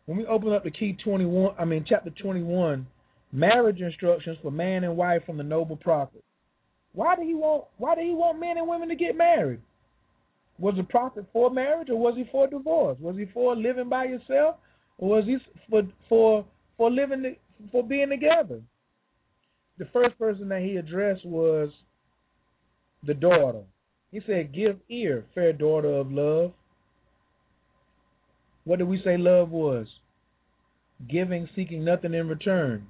When we open up the key 21, I mean chapter 21, marriage instructions for man and wife from the noble prophet. Why did he want why did he want men and women to get married? Was the prophet for marriage or was he for divorce? Was he for living by yourself or was he for for for living for being together? The first person that he addressed was the daughter. He said, "Give ear, fair daughter of love." What did we say love was? Giving, seeking nothing in return.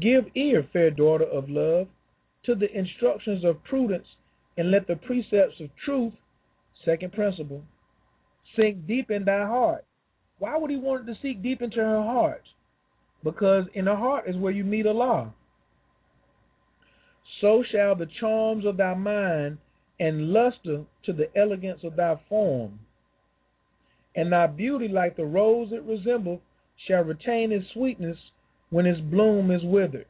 Give ear, fair daughter of love, to the instructions of prudence, and let the precepts of truth, second principle, sink deep in thy heart. Why would he want to sink deep into her heart? Because in her heart is where you meet Allah. So shall the charms of thy mind and luster to the elegance of thy form, and thy beauty like the rose it resembleth shall retain its sweetness when its bloom is withered.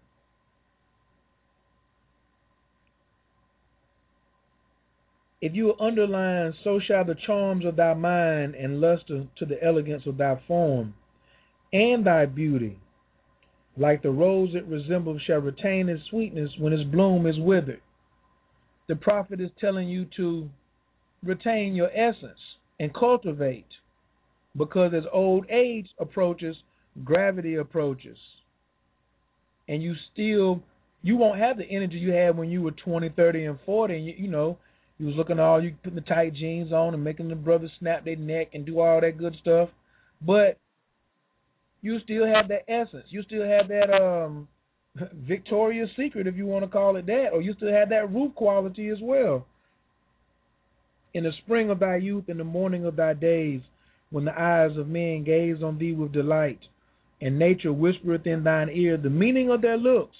If you underline, so shall the charms of thy mind and luster to the elegance of thy form, and thy beauty, like the rose it resembles, shall retain its sweetness when its bloom is withered. The prophet is telling you to retain your essence and cultivate, because as old age approaches, gravity approaches. And you still, you won't have the energy you had when you were 20, 30, and 40, and you, you know, you was looking all you putting the tight jeans on and making the brothers snap their neck and do all that good stuff. But you still have that essence. You still have that um Victoria's Secret, if you want to call it that, or you still have that roof quality as well. In the spring of thy youth, in the morning of thy days, when the eyes of men gaze on thee with delight, and nature whispereth in thine ear the meaning of their looks.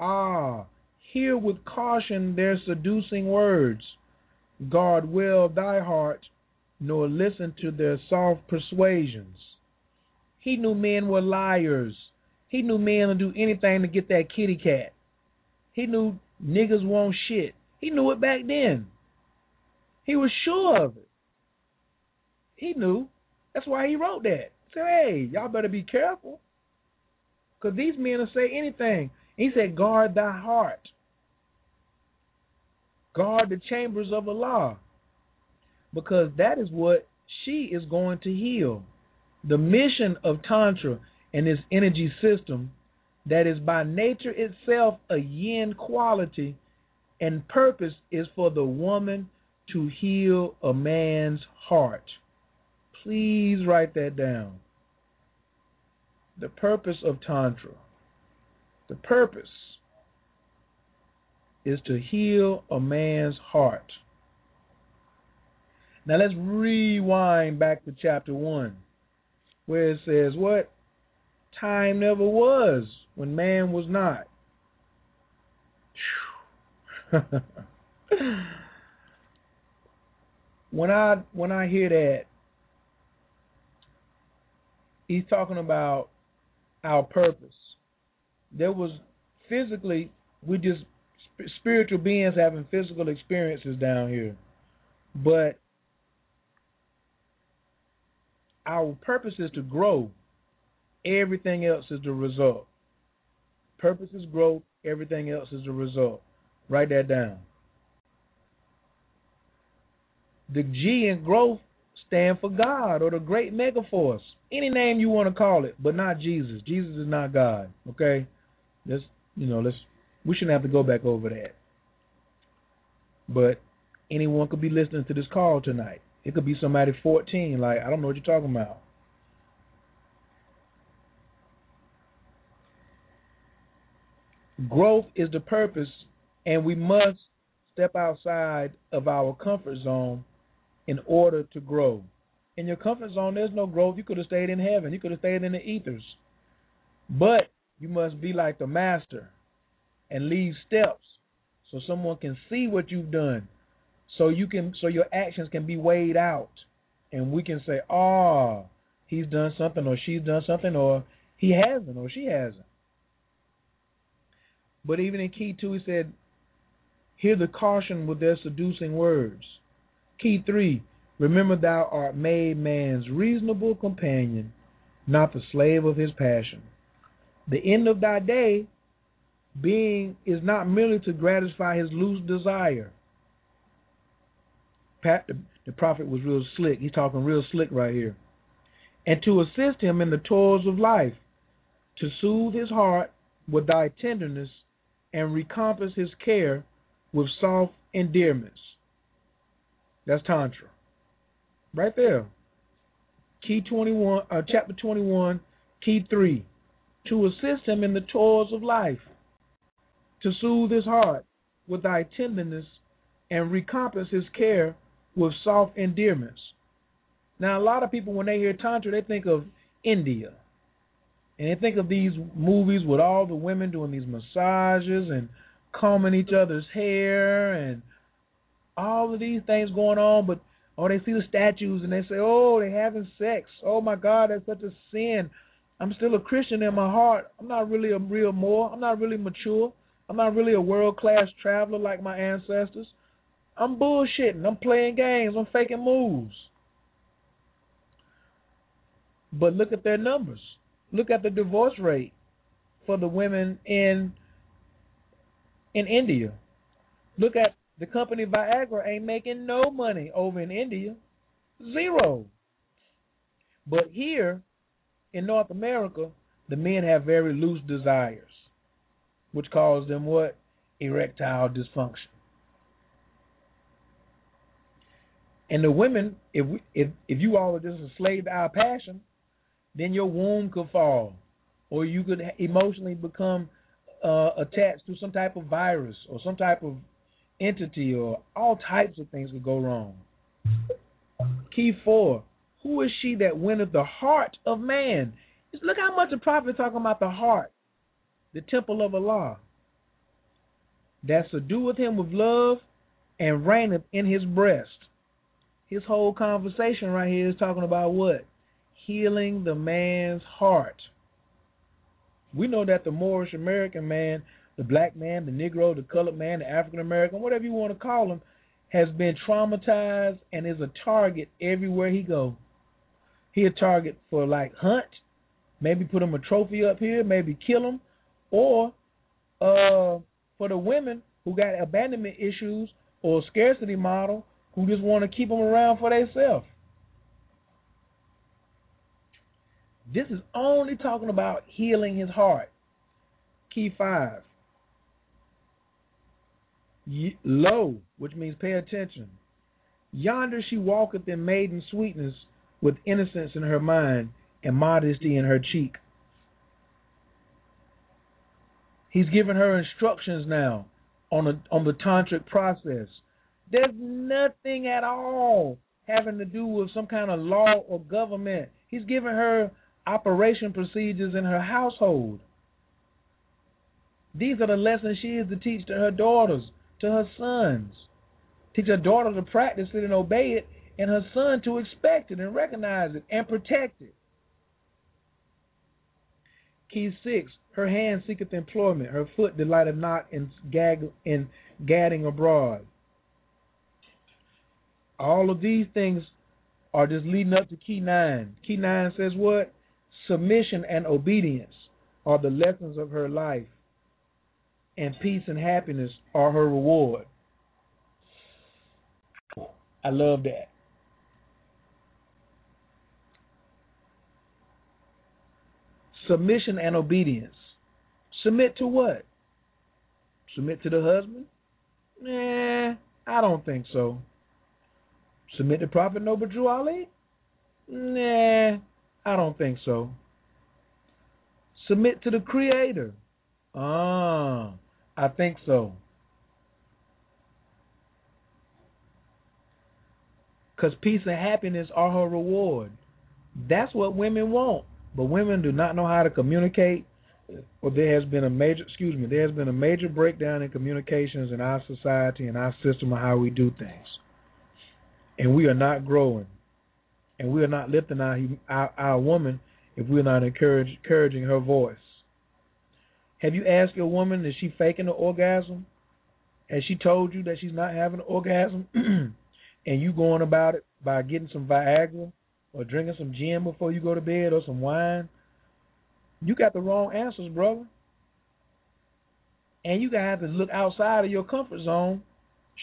Ah, hear with caution their seducing words. Guard well thy heart, nor listen to their soft persuasions. He knew men were liars. He knew men would do anything to get that kitty cat. He knew niggas won't shit. He knew it back then. He was sure of it. He knew. That's why he wrote that. He said, hey, y'all better be careful. Because these men will say anything. He said, guard thy heart. Guard the chambers of Allah. Because that is what she is going to heal. The mission of Tantra and its energy system that is by nature itself a yin quality and purpose is for the woman to heal a man's heart. Please write that down. The purpose of Tantra. The purpose is to heal a man's heart. Now let's rewind back to chapter 1, where it says, What? Time never was when man was not. when I when I hear that, he's talking about our purpose. There was physically, we just spiritual beings having physical experiences down here, but our purpose is to grow. Everything else is the result. Purpose is growth, everything else is the result. Write that down. The G in growth stand for God or the great megaforce. Any name you want to call it, but not Jesus. Jesus is not God. Okay? Let's you know, let's we shouldn't have to go back over that. But anyone could be listening to this call tonight. It could be somebody 14, like, I don't know what you're talking about. Growth is the purpose, and we must step outside of our comfort zone in order to grow. In your comfort zone, there's no growth. You could have stayed in heaven, you could have stayed in the ethers. But you must be like the master and leave steps so someone can see what you've done. So you can so your actions can be weighed out and we can say, "Oh, he's done something or she's done something or he hasn't or she hasn't." But even in key 2 he said, "Hear the caution with their seducing words." Key 3, remember thou art made man's reasonable companion, not the slave of his passion. The end of thy day being is not merely to gratify his loose desire. Pat, the, the prophet was real slick. He's talking real slick right here. And to assist him in the toils of life, to soothe his heart with thy tenderness, and recompense his care with soft endearments. That's Tantra. Right there. Key 21, uh, chapter 21, key 3 to assist him in the toils of life, to soothe his heart with thy tenderness, and recompense his care with soft endearments. Now, a lot of people, when they hear Tantra, they think of India. And they think of these movies with all the women doing these massages and combing each other's hair and all of these things going on, but or they see the statues and they say, "Oh, they're having sex. Oh my God, that's such a sin." I'm still a Christian in my heart. I'm not really a real Moor. I'm not really mature. I'm not really a world class traveler like my ancestors. I'm bullshitting. I'm playing games. I'm faking moves. But look at their numbers. Look at the divorce rate for the women in in India. Look at the company Viagra ain't making no money over in India. Zero. But here in North America, the men have very loose desires, which cause them what? Erectile dysfunction. And the women, if we, if if you all are just a slave to our passion, then your womb could fall, or you could emotionally become uh, attached to some type of virus or some type of entity, or all types of things could go wrong. Key four: who is she that winneth the heart of man? Just look how much the prophet talking about the heart, the temple of Allah. That subdueth him with love and reigneth in his breast. His whole conversation right here is talking about what? Healing the man's heart. We know that the Moorish American man, the black man, the Negro, the colored man, the African American, whatever you want to call him, has been traumatized and is a target everywhere he goes he a target for like hunt, maybe put him a trophy up here, maybe kill him, or uh, for the women who got abandonment issues or scarcity model who just want to keep them around for themselves. This is only talking about healing his heart. Key five. Lo, which means pay attention. Yonder she walketh in maiden sweetness with innocence in her mind and modesty in her cheek. He's given her instructions now on the on the tantric process. There's nothing at all having to do with some kind of law or government. He's given her operation procedures in her household. These are the lessons she is to teach to her daughters, to her sons. Teach her daughter to practice it and obey it, and her son to expect it and recognize it and protect it. Key six, her hand seeketh employment, her foot delighteth not in, gag, in gadding abroad. All of these things are just leading up to key nine. Key nine says what? Submission and obedience are the lessons of her life and peace and happiness are her reward. I love that. Submission and obedience. Submit to what? Submit to the husband? Nah, I don't think so. Submit to Prophet Noble Drew Ali? Nah, I don't think so. Submit to the Creator? Ah, I think so. Because peace and happiness are her reward. That's what women want. But women do not know how to communicate. Well, there has been a major, excuse me, there has been a major breakdown in communications in our society and our system of how we do things. And we are not growing. And we are not lifting our, our, our woman if we're not encourage, encouraging her voice. Have you asked your woman, is she faking the orgasm? Has she told you that she's not having an orgasm? and you going about it by getting some Viagra or drinking some gin before you go to bed or some wine, you got the wrong answers, brother. And you gotta have to look outside of your comfort zone,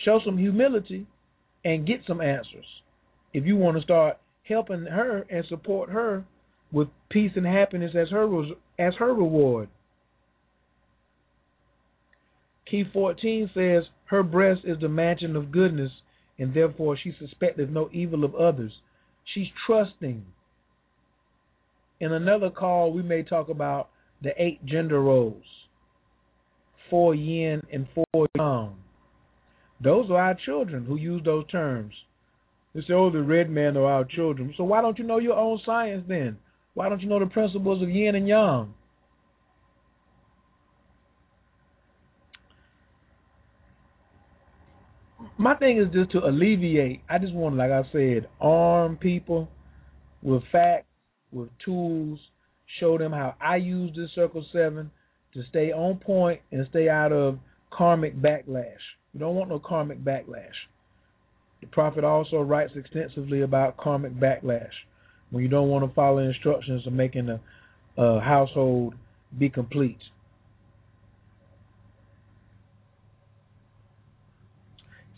show some humility, and get some answers. If you want to start helping her and support her with peace and happiness as her as her reward. Key 14 says, Her breast is the mansion of goodness, and therefore she suspecteth no evil of others. She's trusting. In another call, we may talk about the eight gender roles four yin and four yang. Those are our children who use those terms. They say, oh, the red men are our children. So why don't you know your own science then? Why don't you know the principles of yin and yang? My thing is just to alleviate. I just want, like I said, arm people with facts, with tools, show them how I use this Circle 7 to stay on point and stay out of karmic backlash. You don't want no karmic backlash. The prophet also writes extensively about karmic backlash when you don't want to follow instructions of making a, a household be complete.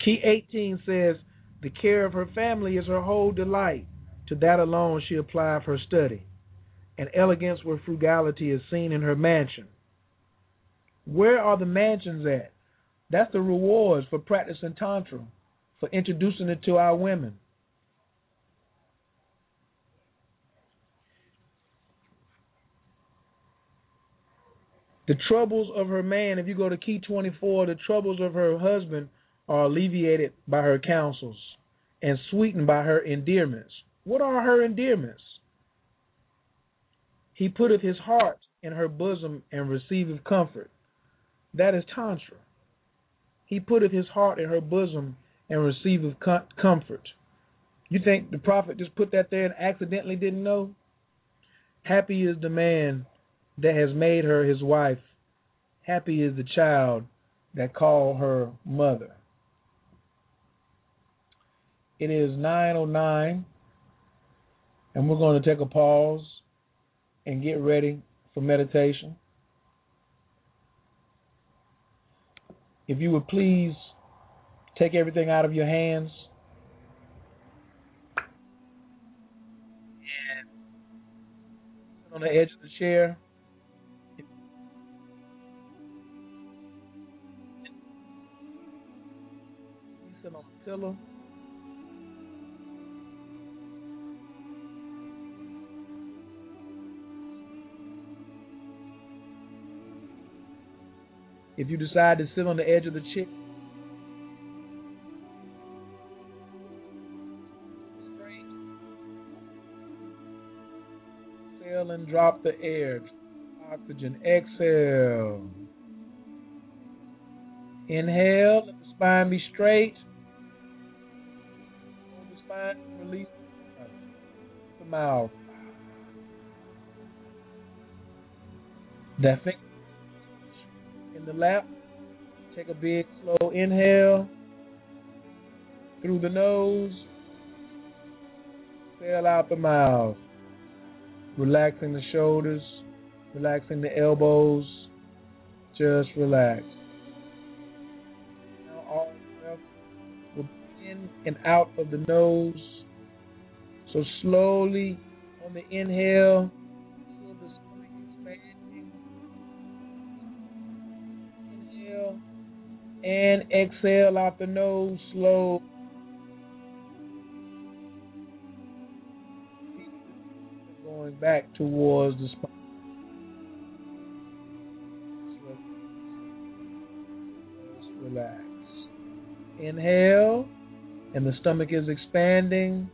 Key 18 says, The care of her family is her whole delight. To that alone she applied her study. And elegance where frugality is seen in her mansion. Where are the mansions at? That's the rewards for practicing Tantra, for introducing it to our women. The troubles of her man, if you go to key 24, the troubles of her husband are alleviated by her counsels and sweetened by her endearments. What are her endearments? He putteth his heart in her bosom and receiveth comfort. That is Tantra. He putteth his heart in her bosom and receiveth comfort. You think the prophet just put that there and accidentally didn't know? Happy is the man that has made her his wife. Happy is the child that called her mother. It is 9:09 and we're going to take a pause and get ready for meditation. If you would please take everything out of your hands and sit on the edge of the chair. Sit on the pillow. If you decide to sit on the edge of the chair, exhale and drop the air. Oxygen. Exhale. Inhale. Let the spine be straight. Hold the spine. Release the mouth. That finger the lap. Take a big, slow inhale through the nose. Exhale out the mouth. Relaxing the shoulders, relaxing the elbows. Just relax. Now all breath will in and out of the nose. So slowly on the inhale, and exhale out the nose slow. Going back towards the spine. Relax. Inhale, and the stomach is expanding.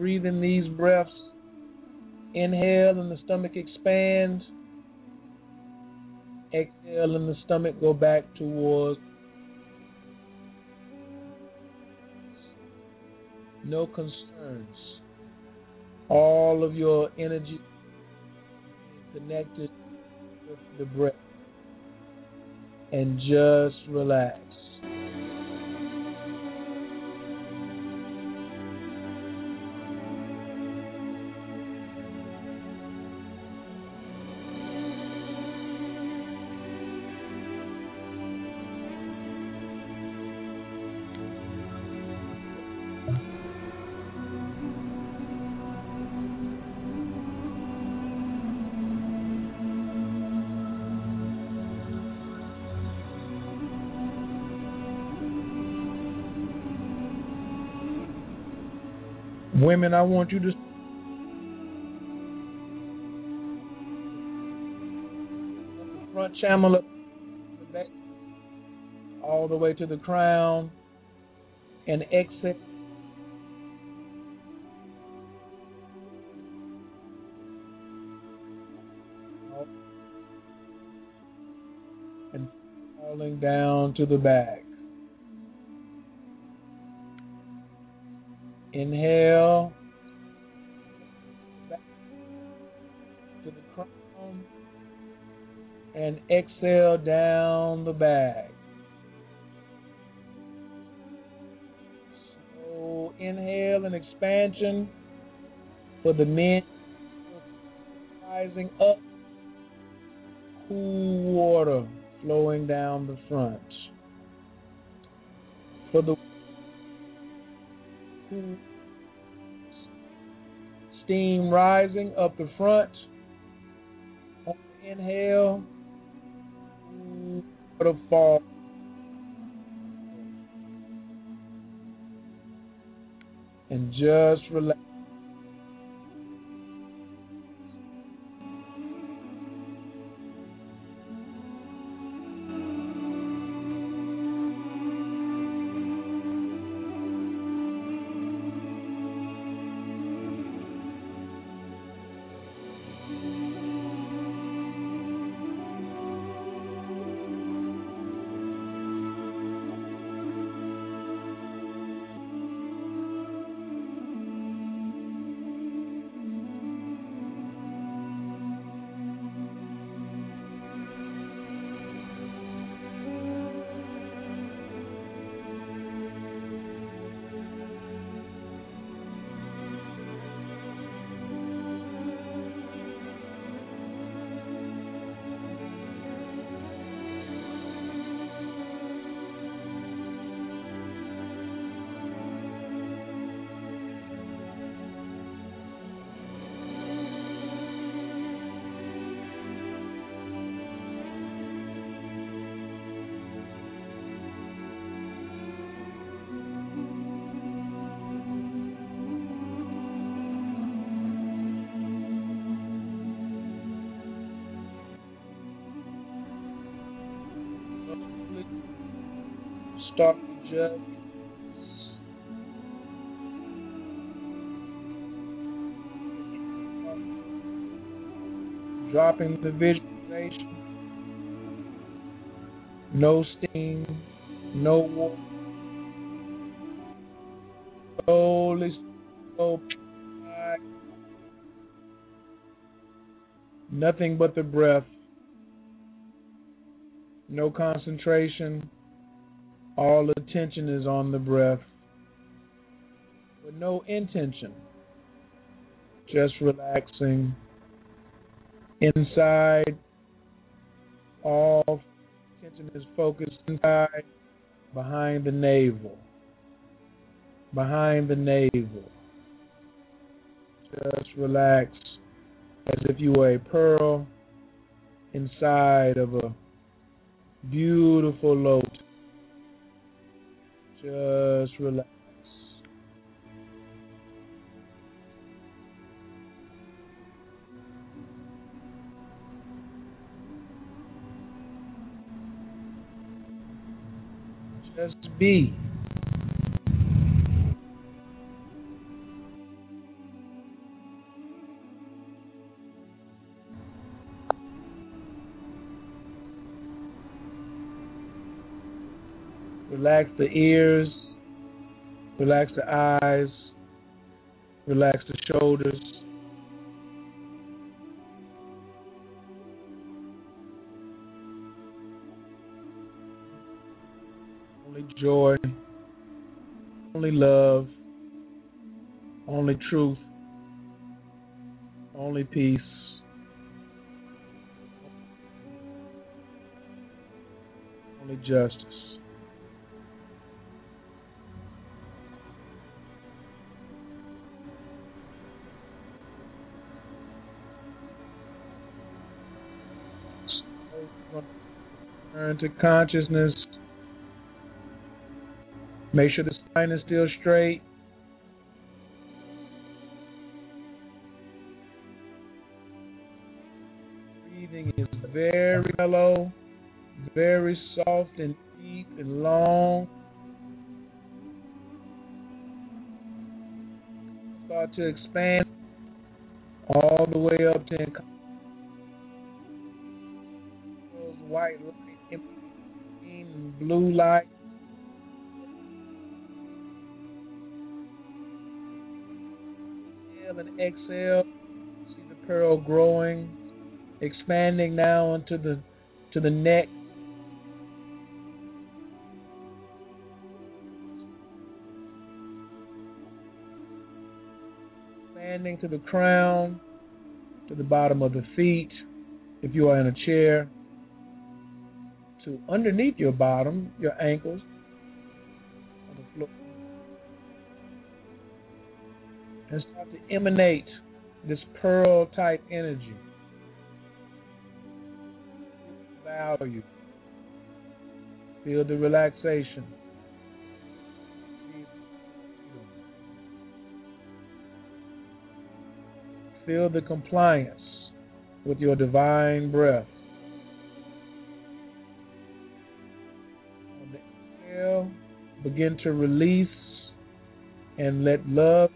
Breathing these breaths. Inhale, and the stomach expands. Exhale, and the stomach go back towards. No concerns all of your energy connected with the breath and just relax. Women, I want you to front back, all the way to the crown and exit. And falling down to the back. Inhale. Back to the crown. And exhale down the back. So inhale and expansion for the men rising up. Cool water flowing down the front. For the steam rising up the front. On the inhale, waterfall. And just relax. Dropping the visualization. No steam, no water. Slowly, slow, nothing but the breath. No concentration. All attention is on the breath. With no intention. Just relaxing inside. All tension is focused inside, behind the navel. Behind the navel. Just relax as if you were a pearl inside of a beautiful lotus. Just relax. Just be. Relax the ears, relax the eyes, relax the shoulders. Joy, only love, only truth, only peace. Only justice. Turn to consciousness. Make sure the spine is still straight. Breathing is very mellow, very soft and deep and long. Start to expand all the way up to white light, blue light. Exhale. See the pearl growing, expanding now into the to the neck. Expanding to the crown, to the bottom of the feet. If you are in a chair, to underneath your bottom, your ankles, and start to emanate this pearl type energy. Value. Feel the relaxation. Feel the compliance with your divine breath. begin to release and let love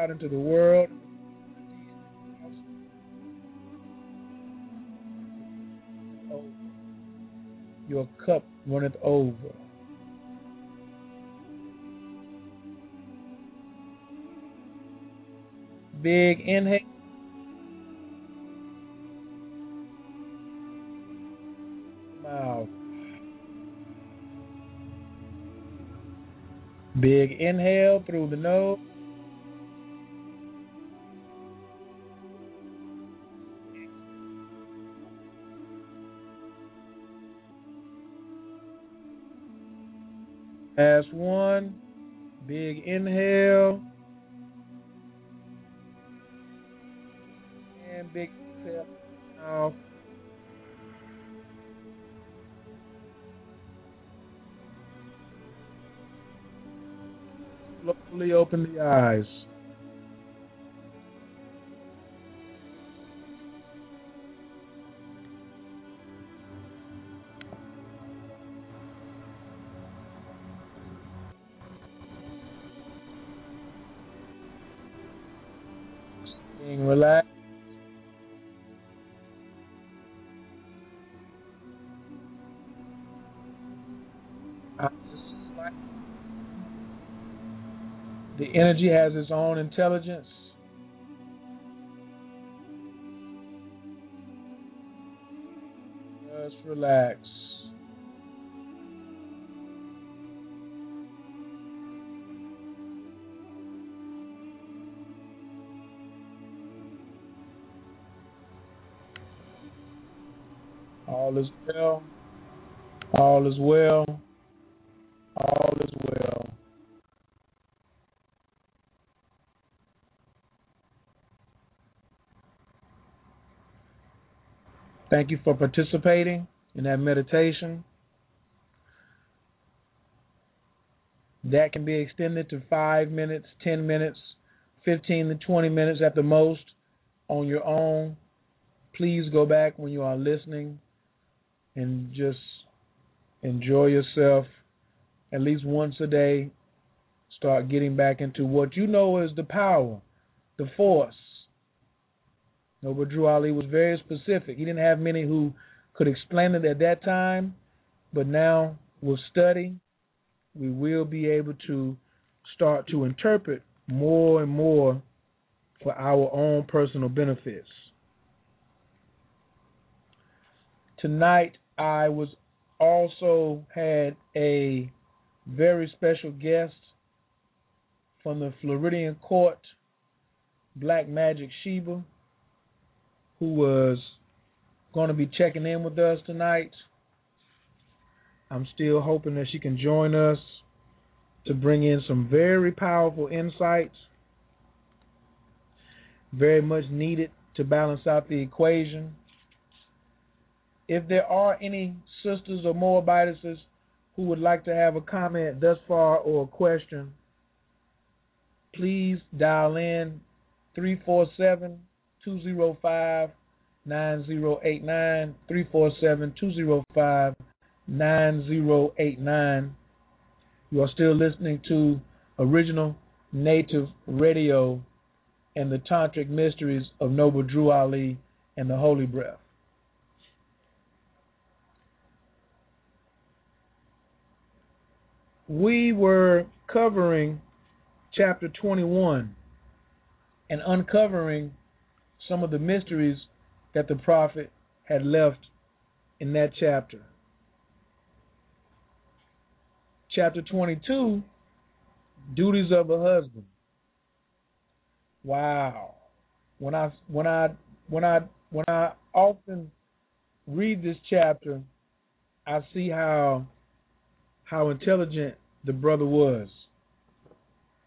out into the world. Your cup runneth over. Big inhale. Mouth. Big inhale through the nose. Last one. Big inhale. And big exhale out. Slowly open the eyes. Relaxed. The energy has its own intelligence. Just relax. All is well. All is well. All is well. Thank you for participating in that meditation. That can be extended to five minutes, 10 minutes, 15 to 20 minutes at the most on your own. Please go back when you are listening and just enjoy yourself at least once a day. Start getting back into what you know is the power, the force. Noble Drew Ali was very specific. He didn't have many who could explain it at that time, but now with study, we will be able to start to interpret more and more for our own personal benefits. Tonight, I was also had a very special guest from the Floridian Court, Black Magic Sheeba, who was going to be checking in with us tonight. I'm still hoping that she can join us to bring in some very powerful insights, very much needed to balance out the equation. If there are any sisters or Moabitesses who would like to have a comment thus far or a question, please dial in 347 205 9089 347 205 9089. You are still listening to Original Native Radio and the Tantric Mysteries of Noble Drew Ali and the Holy Breath. We were covering chapter 21 and uncovering some of the mysteries that the prophet had left in that chapter. Chapter 22 Duties of a Husband. Wow. When I when I when I when I often read this chapter, I see how how intelligent the brother was.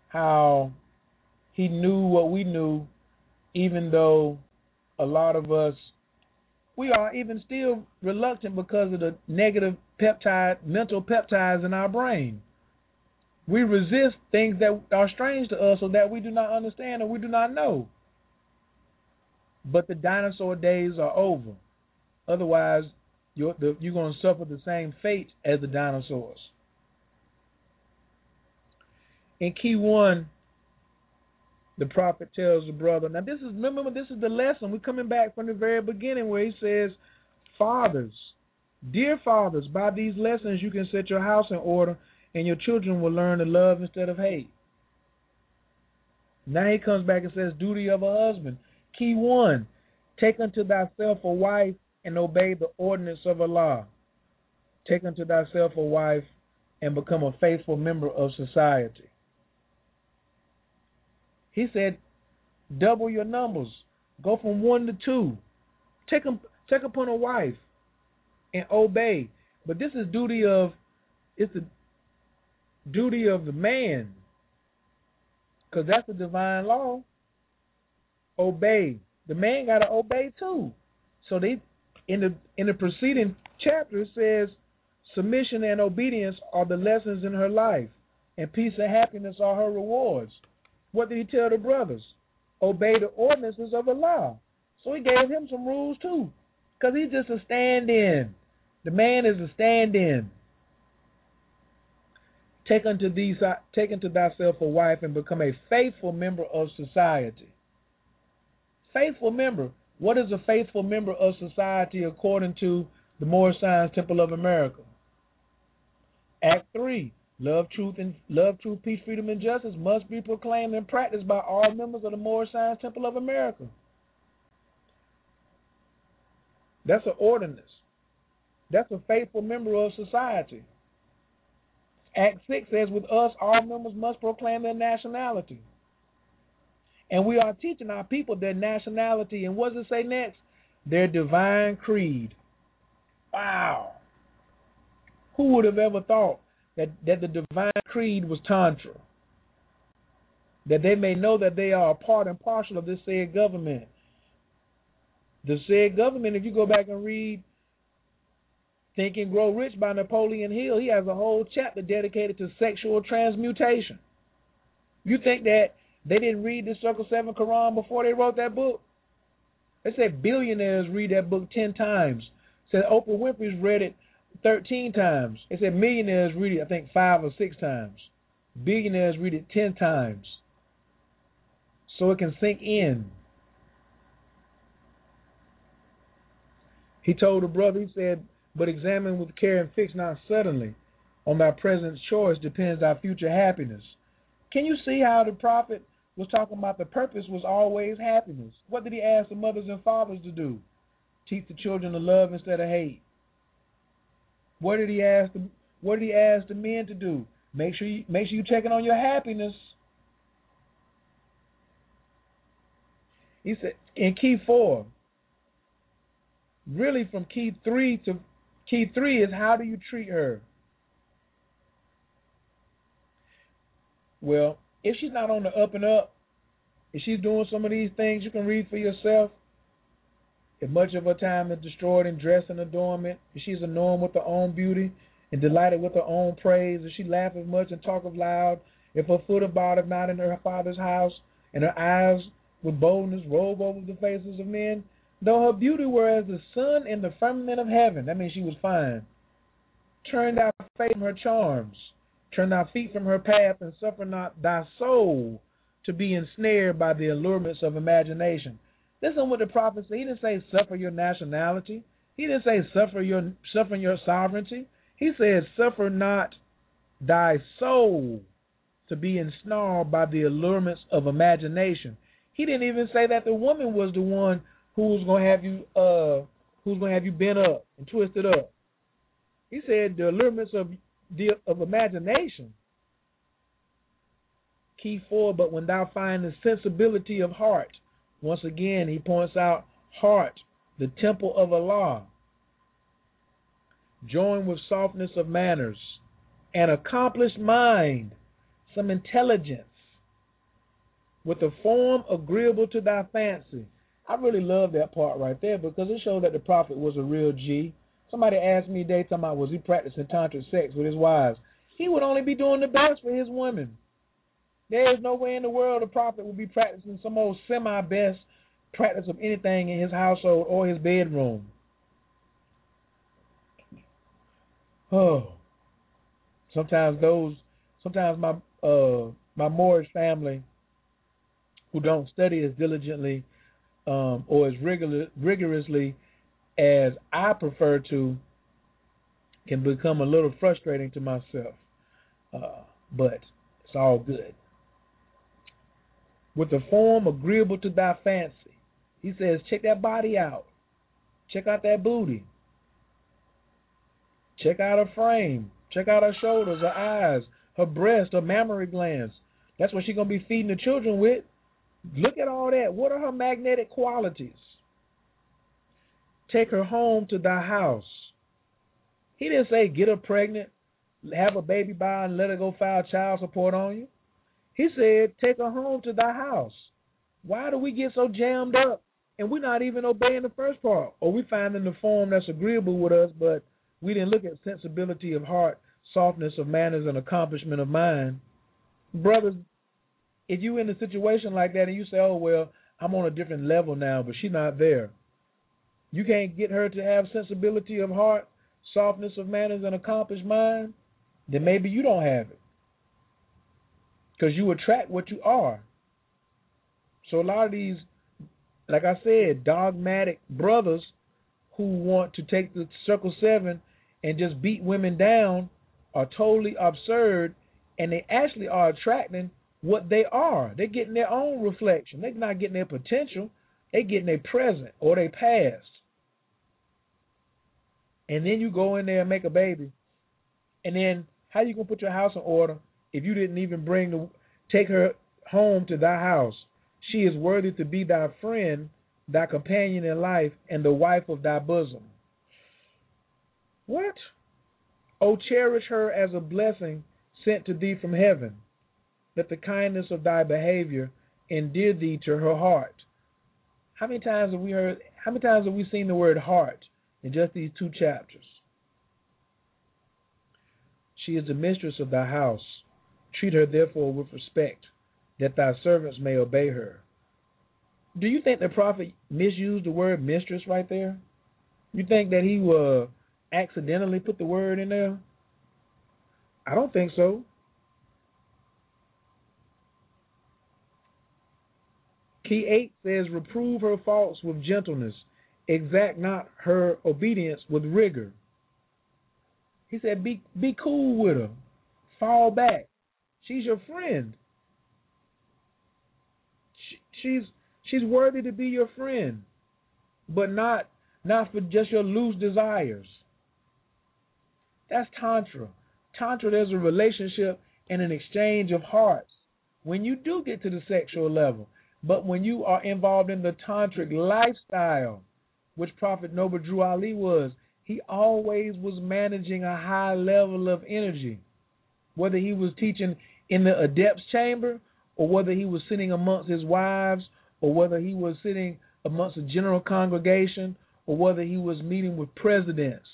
How he knew what we knew even though a lot of us we are even still reluctant because of the negative peptide mental peptides in our brain. We resist things that are strange to us or that we do not understand or we do not know. But the dinosaur days are over. Otherwise, you're, the, you're going to suffer the same fate as the dinosaurs. In key one, the prophet tells the brother. Now this is remember this is the lesson. We're coming back from the very beginning where he says, Fathers, dear fathers, by these lessons you can set your house in order and your children will learn to love instead of hate. Now he comes back and says, Duty of a husband. Key one, take unto thyself a wife and obey the ordinance of Allah. Take unto thyself a wife and become a faithful member of society. He said, double your numbers. Go from one to two. Take, take upon a wife and obey. But this is duty of, it's the duty of the man. Because that's the divine law. Obey. The man got to obey too. So they, in the in the preceding chapter, it says, submission and obedience are the lessons in her life, and peace and happiness are her rewards. What did he tell the brothers? Obey the ordinances of Allah. So he gave him some rules too. Because he's just a stand in. The man is a stand in. Take unto these take unto thyself a wife and become a faithful member of society. Faithful member. What is a faithful member of society according to the Moorish Science Temple of America? Act three. Love, truth, and love, truth, peace, freedom, and justice must be proclaimed and practiced by all members of the Moorish Science Temple of America. That's an ordinance. That's a faithful member of society. Act 6 says, with us, all members must proclaim their nationality. And we are teaching our people their nationality. And what does it say next? Their divine creed. Wow. Who would have ever thought that, that the divine creed was Tantra? That they may know that they are a part and parcel of this said government. The said government, if you go back and read Think and Grow Rich by Napoleon Hill, he has a whole chapter dedicated to sexual transmutation. You think that they didn't read the Circle 7 Quran before they wrote that book? They said billionaires read that book 10 times. Said Oprah Winfrey's read it 13 times. They said millionaires read it, I think, five or six times. Billionaires read it 10 times. So it can sink in. He told the brother, he said, but examine with care and fix not suddenly. On thy present choice depends our future happiness. Can you see how the prophet was talking about the purpose was always happiness? What did he ask the mothers and fathers to do? Teach the children to love instead of hate. What did he ask the what did he ask the men to do? Make sure you make sure you're checking on your happiness. He said in key four, really from key three to key three is how do you treat her? Well, if she's not on the up and up, if she's doing some of these things, you can read for yourself. If much of her time is destroyed in dress and adornment, if is annoyed with her own beauty and delighted with her own praise, if she laugheth much and talketh loud, if her foot abideth not in her father's house, and her eyes with boldness rove over the faces of men, though her beauty were as the sun in the firmament of heaven, that means she was fine. Turn thy face from her charms, turn thy feet from her path, and suffer not thy soul to be ensnared by the allurements of imagination. Listen what the prophet said. He didn't say suffer your nationality. He didn't say suffer your suffer your sovereignty. He said suffer not thy soul to be ensnared by the allurements of imagination. He didn't even say that the woman was the one who's gonna have you uh who's gonna have you bent up and twisted up. He said the allurements of the of imagination. Key four, but when thou find the sensibility of heart, once again, he points out heart, the temple of Allah, joined with softness of manners, an accomplished mind, some intelligence, with a form agreeable to thy fancy. I really love that part right there because it shows that the prophet was a real G. Somebody asked me today, talking about was he practicing tantric sex with his wives? He would only be doing the best for his women. There is no way in the world a prophet would be practicing some old semi best practice of anything in his household or his bedroom. Oh. Sometimes those sometimes my uh my Moorish family who don't study as diligently um, or as rigor- rigorously as I prefer to can become a little frustrating to myself. Uh, but it's all good with a form agreeable to thy fancy. He says, check that body out. Check out that booty. Check out her frame. Check out her shoulders, her eyes, her breast, her mammary glands. That's what she's going to be feeding the children with. Look at all that. What are her magnetic qualities? Take her home to thy house. He didn't say get her pregnant, have a baby by, and let her go file child support on you. He said, Take her home to thy house. Why do we get so jammed up and we're not even obeying the first part? Or we finding the form that's agreeable with us, but we didn't look at sensibility of heart, softness of manners, and accomplishment of mind. Brothers, if you in a situation like that and you say, Oh well, I'm on a different level now, but she's not there. You can't get her to have sensibility of heart, softness of manners, and accomplished mind, then maybe you don't have it because you attract what you are. So a lot of these, like I said, dogmatic brothers who want to take the circle seven and just beat women down are totally absurd, and they actually are attracting what they are. They're getting their own reflection. They're not getting their potential. They're getting their present or their past. And then you go in there and make a baby. And then how you gonna put your house in order if you didn't even bring the take her home to thy house. She is worthy to be thy friend, thy companion in life, and the wife of thy bosom. What? Oh, cherish her as a blessing sent to thee from heaven. Let the kindness of thy behavior endear thee to her heart. How many times have we heard? How many times have we seen the word heart in just these two chapters? She is the mistress of thy house. Treat her therefore with respect, that thy servants may obey her. Do you think the prophet misused the word mistress right there? You think that he uh, accidentally put the word in there? I don't think so. Key 8 says, Reprove her faults with gentleness, exact not her obedience with rigor. He said, Be be cool with her. Fall back. She's your friend. She, she's she's worthy to be your friend, but not not for just your loose desires. That's tantra. Tantra, there's a relationship and an exchange of hearts when you do get to the sexual level. But when you are involved in the tantric lifestyle, which Prophet Noble Drew Ali was, he always was managing a high level of energy. Whether he was teaching in the adept's chamber, or whether he was sitting amongst his wives, or whether he was sitting amongst a general congregation, or whether he was meeting with presidents,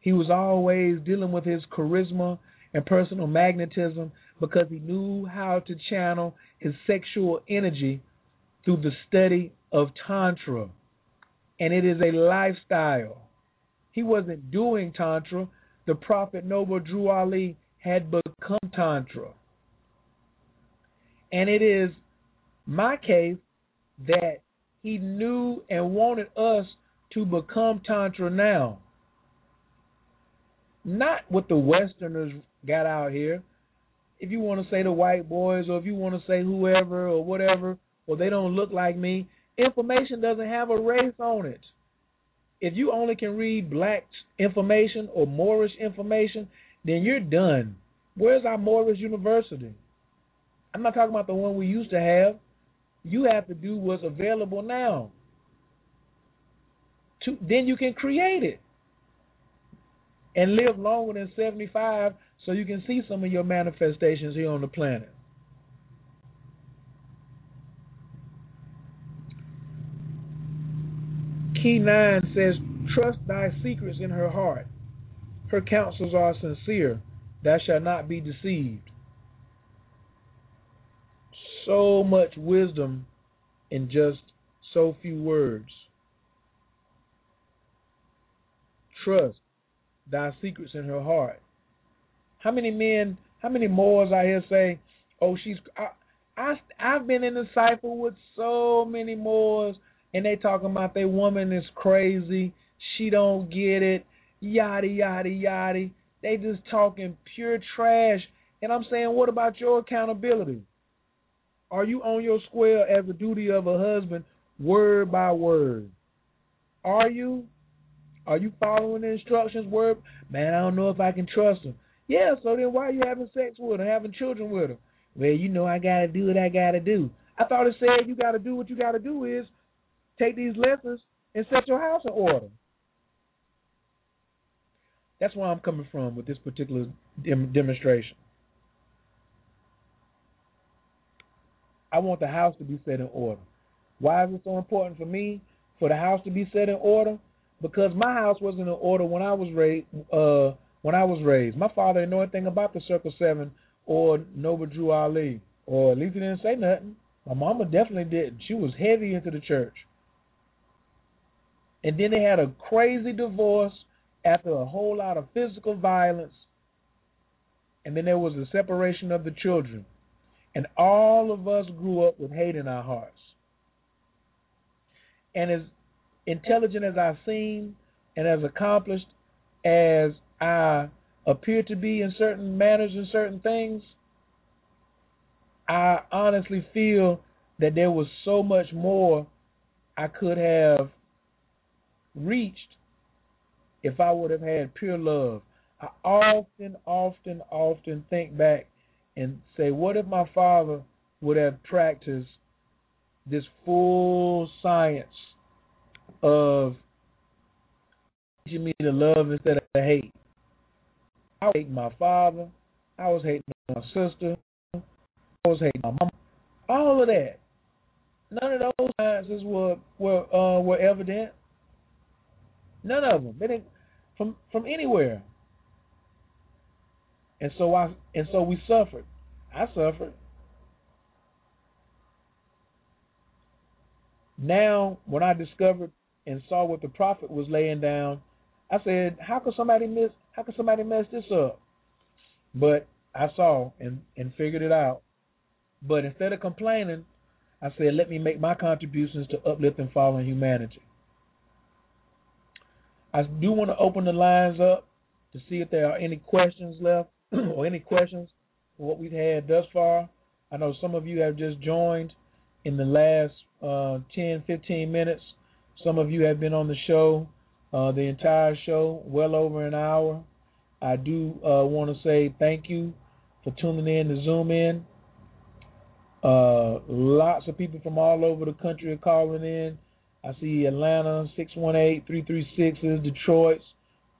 he was always dealing with his charisma and personal magnetism because he knew how to channel his sexual energy through the study of Tantra. And it is a lifestyle. He wasn't doing Tantra. The Prophet Noble Drew Ali had become Tantra. And it is my case that he knew and wanted us to become Tantra now. Not what the Westerners got out here. If you want to say the white boys, or if you want to say whoever or whatever, or they don't look like me, information doesn't have a race on it. If you only can read black information or Moorish information, then you're done. Where's our Moorish University? I'm not talking about the one we used to have. You have to do what's available now. To, then you can create it and live longer than 75 so you can see some of your manifestations here on the planet. Key 9 says, Trust thy secrets in her heart. Her counsels are sincere. Thou shalt not be deceived. So much wisdom in just so few words. Trust thy secrets in her heart. How many men, how many Moors I hear say, "Oh, she's." I, I I've been in the cipher with so many Moors, and they talking about their woman is crazy. She don't get it. Yada yada yada. They just talking pure trash. And I'm saying, what about your accountability? Are you on your square as the duty of a husband, word by word? Are you? Are you following the instructions? Word, man, I don't know if I can trust him. Yeah, so then why are you having sex with her, having children with her? Well, you know, I gotta do what I gotta do. I thought it said you gotta do what you gotta do is take these lessons and set your house in order. That's where I'm coming from with this particular dem- demonstration. I want the house to be set in order. Why is it so important for me for the house to be set in order? because my house wasn't in order when I was raised. Uh, when I was raised, my father didn't know anything about the Circle Seven or Noble Drew Ali, or at least he didn't say nothing. My mama definitely didn't. She was heavy into the church. And then they had a crazy divorce after a whole lot of physical violence. And then there was the separation of the children. And all of us grew up with hate in our hearts. And as intelligent as I seem and as accomplished as I appear to be in certain manners and certain things, I honestly feel that there was so much more I could have reached if I would have had pure love. I often, often, often think back and say, what if my father would have practiced this full science of teaching me to love instead of hate. I was hating my father. I was hating my sister. I was hating my mom. All of that. None of those signs were were uh, were evident. None of them. They didn't from from anywhere. And so I and so we suffered. I suffered. Now, when I discovered and saw what the prophet was laying down, I said, "How could somebody miss? How could somebody mess this up?" But I saw and and figured it out. But instead of complaining, I said, "Let me make my contributions to uplift and fallen humanity." I do want to open the lines up to see if there are any questions left or any questions for what we've had thus far. I know some of you have just joined in the last uh, 10, 15 minutes. Some of you have been on the show, uh, the entire show, well over an hour. I do uh, want to say thank you for tuning in to Zoom in. Uh, lots of people from all over the country are calling in. I see Atlanta 618 336s, Detroit's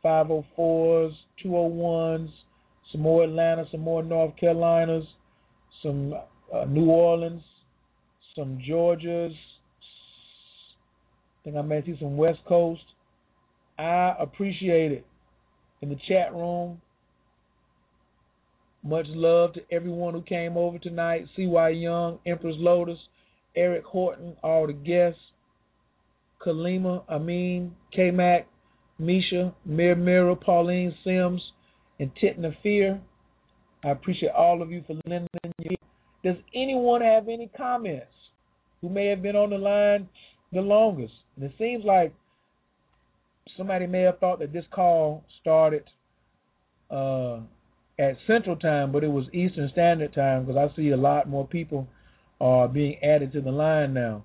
504s, 201s, some more Atlanta, some more North Carolinas, some uh, New Orleans, some Georgias. I think I may see some West Coast. I appreciate it. In the chat room, much love to everyone who came over tonight. CY Young, Empress Lotus, Eric Horton, all the guests. Kalima, Amin, K Mac, Misha, Mir Mira, Pauline Sims, and Titna Fear. I appreciate all of you for lending your Does anyone have any comments? who may have been on the line the longest. And it seems like somebody may have thought that this call started uh, at Central Time, but it was Eastern Standard Time because I see a lot more people are being added to the line now.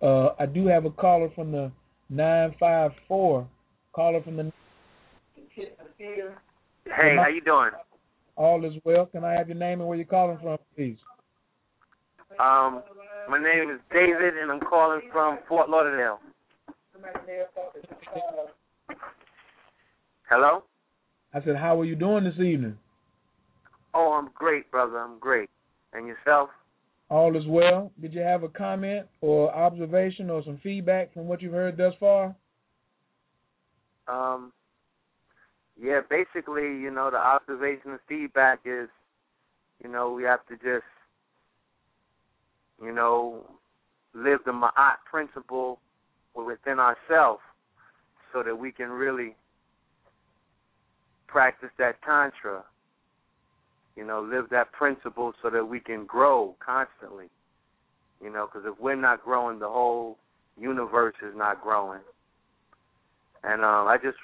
Uh, I do have a caller from the 954. Caller from the. Hey, how you doing? All is well. Can I have your name and where you're calling from, please? Um, my name is David, and I'm calling from Fort Lauderdale. Hello? I said, how are you doing this evening? Oh, I'm great, brother. I'm great. And yourself? All is well. Did you have a comment or observation or some feedback from what you've heard thus far? Um, yeah, basically, you know, the observation and feedback is, you know, we have to just you know, live the Ma'at principle within ourselves so that we can really practice that Tantra. You know, live that principle so that we can grow constantly. You know, because if we're not growing, the whole universe is not growing. And um, I just,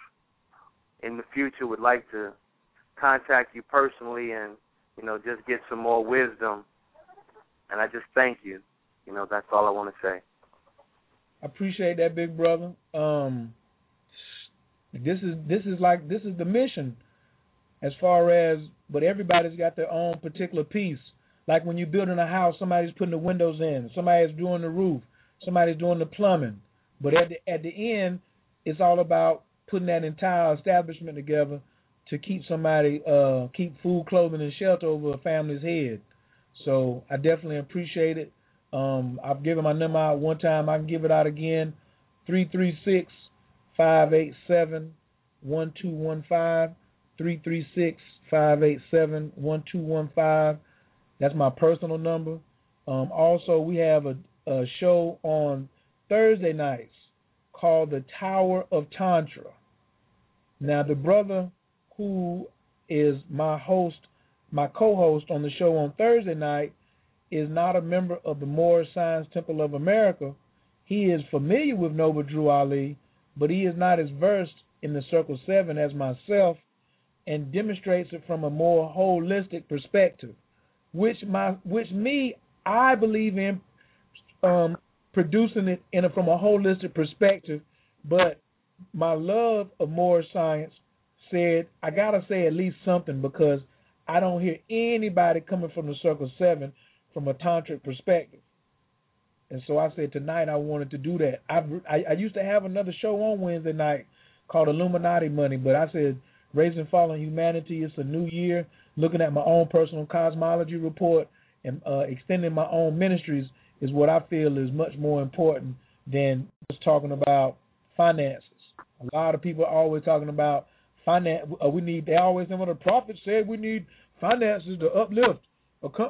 in the future, would like to contact you personally and, you know, just get some more wisdom and I just thank you. You know, that's all I want to say. I appreciate that, big brother. Um, this is this is like this is the mission, as far as but everybody's got their own particular piece. Like when you're building a house, somebody's putting the windows in, somebody's doing the roof, somebody's doing the plumbing. But at the at the end, it's all about putting that entire establishment together to keep somebody uh keep food, clothing, and shelter over a family's head. So I definitely appreciate it. Um, I've given my number out one time. I can give it out again. 336 587 1215. 336 587 1215. That's my personal number. Um, also, we have a, a show on Thursday nights called The Tower of Tantra. Now, the brother who is my host my co-host on the show on Thursday night is not a member of the Moorish Science Temple of America. He is familiar with Noble Drew Ali, but he is not as versed in the Circle Seven as myself, and demonstrates it from a more holistic perspective, which my which me I believe in um, producing it in a, from a holistic perspective. But my love of Moorish science said I gotta say at least something because I don't hear anybody coming from the Circle Seven from a tantric perspective. And so I said tonight I wanted to do that. I, I, I used to have another show on Wednesday night called Illuminati money, but I said raising fallen humanity. It's a new year. Looking at my own personal cosmology report and uh, extending my own ministries is what I feel is much more important than just talking about finances. A lot of people are always talking about finance. Uh, we need. They always say, "Well, the prophet said we need finances to uplift.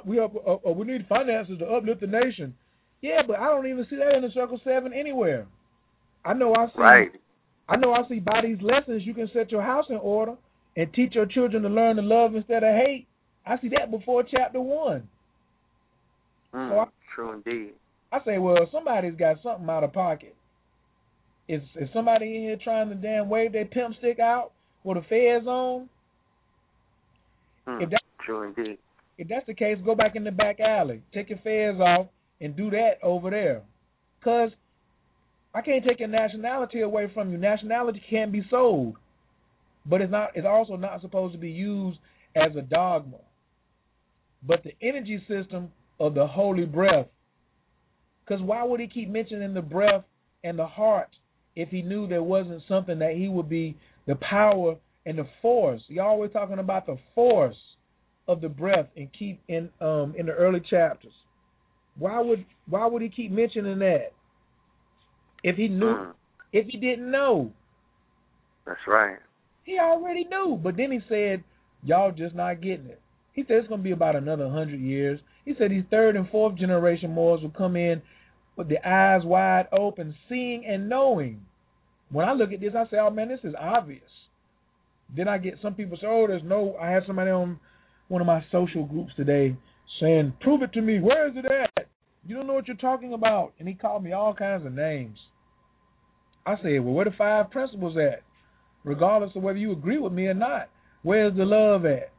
We have, uh, uh, we need finances to uplift the nation." Yeah, but I don't even see that in the Circle Seven anywhere. I know I see. Right. I know I see by these lessons you can set your house in order and teach your children to learn to love instead of hate. I see that before chapter one. Mm, so I, true indeed. I say, well, somebody's got something out of pocket. Is is somebody in here trying to damn wave their pimp stick out with a fez on? Mm, if that, true indeed. If that's the case, go back in the back alley, take your fez off, and do that over there. Cause I can't take your nationality away from you. Nationality can't be sold, but it's not. It's also not supposed to be used as a dogma. But the energy system of the holy breath. Because why would he keep mentioning the breath and the heart if he knew there wasn't something that he would be the power and the force? Y'all always talking about the force of the breath and keep in um in the early chapters. Why would why would he keep mentioning that? If he knew, mm. if he didn't know. That's right. He already knew, but then he said, "Y'all just not getting it." He said it's going to be about another hundred years. He said these third and fourth generation Moors will come in with the eyes wide open, seeing and knowing. When I look at this, I say, "Oh man, this is obvious." Then I get some people say, "Oh, there's no." I had somebody on one of my social groups today saying, "Prove it to me. Where is it at? You don't know what you're talking about." And he called me all kinds of names. I said, well, where the five principles at? Regardless of whether you agree with me or not, where's the love at?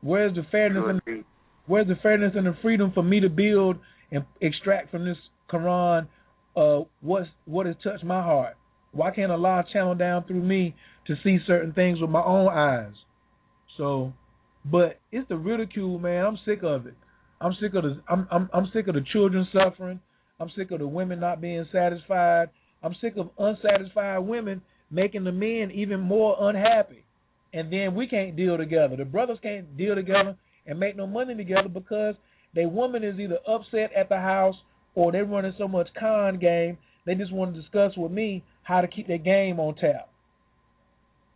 Where's the fairness and where's the fairness and the freedom for me to build and extract from this Quran uh, what has touched my heart? Why can't Allah channel down through me to see certain things with my own eyes? So, but it's the ridicule, man. I'm sick of it. I'm sick of the I'm I'm I'm sick of the children suffering. I'm sick of the women not being satisfied. I'm sick of unsatisfied women making the men even more unhappy. And then we can't deal together. The brothers can't deal together and make no money together because their woman is either upset at the house or they're running so much con game, they just want to discuss with me how to keep their game on tap.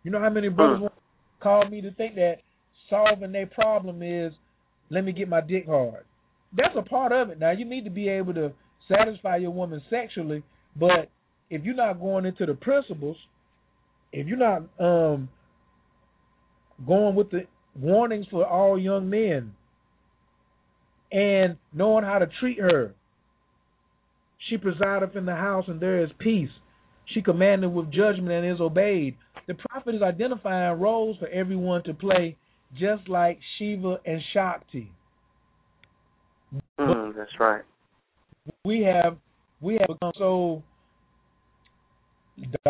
You know how many brothers hmm. call me to think that solving their problem is let me get my dick hard. That's a part of it. Now you need to be able to satisfy your woman sexually, but if you're not going into the principles, if you're not um, going with the warnings for all young men and knowing how to treat her, she presideth in the house and there is peace. She commanded with judgment and is obeyed. The prophet is identifying roles for everyone to play, just like Shiva and Shakti. Mm, that's right. We have we have become so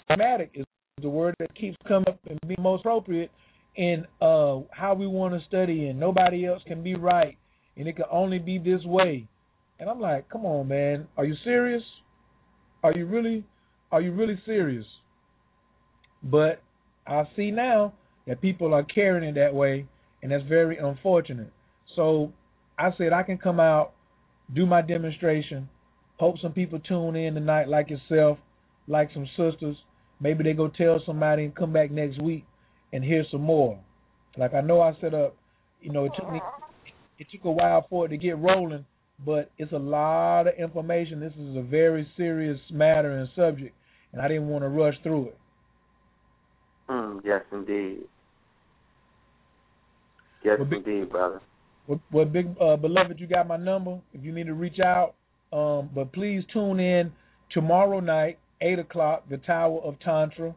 dogmatic is the word that keeps coming up and being most appropriate in uh, how we want to study, and nobody else can be right, and it can only be this way. And I'm like, come on, man, are you serious? Are you really, are you really serious? But I see now that people are carrying it that way, and that's very unfortunate. So I said I can come out, do my demonstration, hope some people tune in tonight like yourself like some sisters. Maybe they go tell somebody and come back next week and hear some more. Like I know I set up, you know, it took me it took a while for it to get rolling, but it's a lot of information. This is a very serious matter and subject, and I didn't want to rush through it. Mm, yes, indeed. Yes, well, big, indeed, brother. Well, well big uh, beloved, you got my number. If you need to reach out, um, but please tune in tomorrow night 8 o'clock, the Tower of Tantra.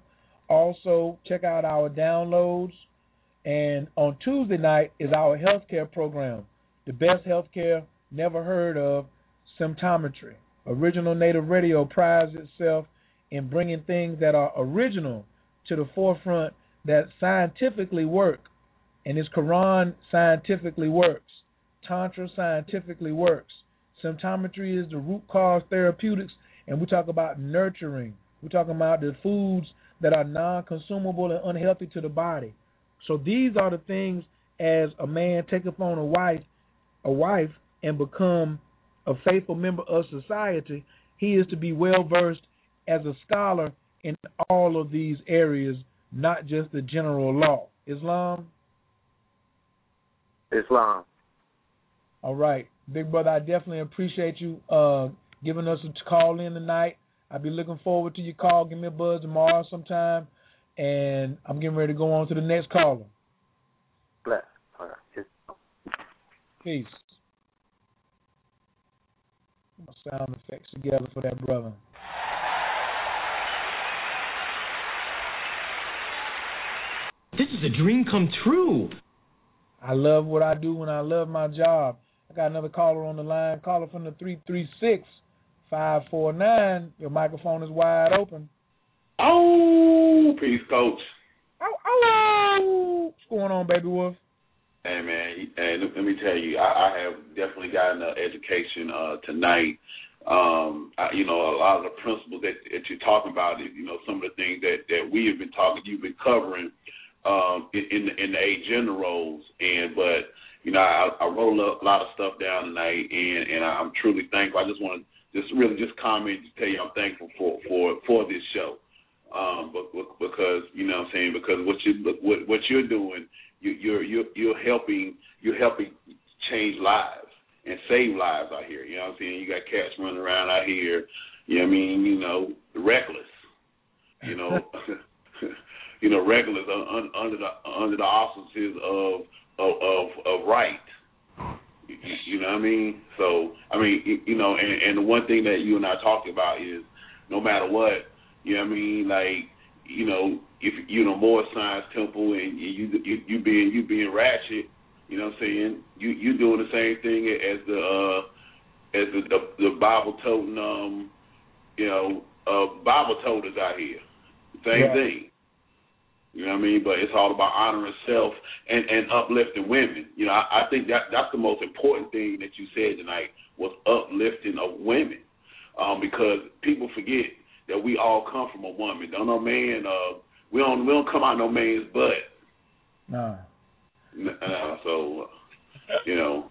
Also, check out our downloads. And on Tuesday night is our healthcare program, the best healthcare never heard of, symptometry. Original Native Radio prides itself in bringing things that are original to the forefront that scientifically work. And this Quran scientifically works. Tantra scientifically works. Symptometry is the root cause therapeutics and we talk about nurturing. We're talking about the foods that are non-consumable and unhealthy to the body. So these are the things as a man taketh on a wife, a wife, and become a faithful member of society, he is to be well versed as a scholar in all of these areas, not just the general law. Islam? Islam. All right. Big brother, I definitely appreciate you uh, giving us a call in tonight. I'll be looking forward to your call. Give me a buzz tomorrow sometime. And I'm getting ready to go on to the next caller. Bless. All right. Peace. Sound effects together for that brother. This is a dream come true. I love what I do and I love my job. I got another caller on the line. Caller from the 336 549. Your microphone is wide open. Oh, peace, coach. Oh, oh. What's going on, baby wolf? Hey man, and let me tell you, I, I have definitely gotten an education uh, tonight. Um, I, you know, a lot of the principles that, that you're talking about, you know, some of the things that that we have been talking, you've been covering um, in in the, in the eight gender roles, and but you know, I, I wrote a lot of stuff down tonight, and and I'm truly thankful. I just want to just really just comment to tell you I'm thankful for for for this show, um, but, because you know what I'm saying because what you what what you're doing, you, you're you're you're helping you're helping change lives and save lives out here. You know what I'm saying? You got cats running around out here. You know what I mean? You know, reckless. You know. you know, regulars under the under the auspices of of of, of right. You, you know what I mean? So I mean, you know, and, and the one thing that you and I talked about is no matter what, you know what I mean, like you know, if you know more science temple and you you you being you being ratchet, you know what I'm saying? You you doing the same thing as the uh as the the, the Bible toting um you know uh Bible told us out here. Same yeah. thing. You know what I mean? But it's all about honoring self and, and uplifting women. You know, I, I think that that's the most important thing that you said tonight was uplifting of women. Um, because people forget that we all come from a woman. Don't no man uh we don't we don't come out no man's butt. No. Uh, so you know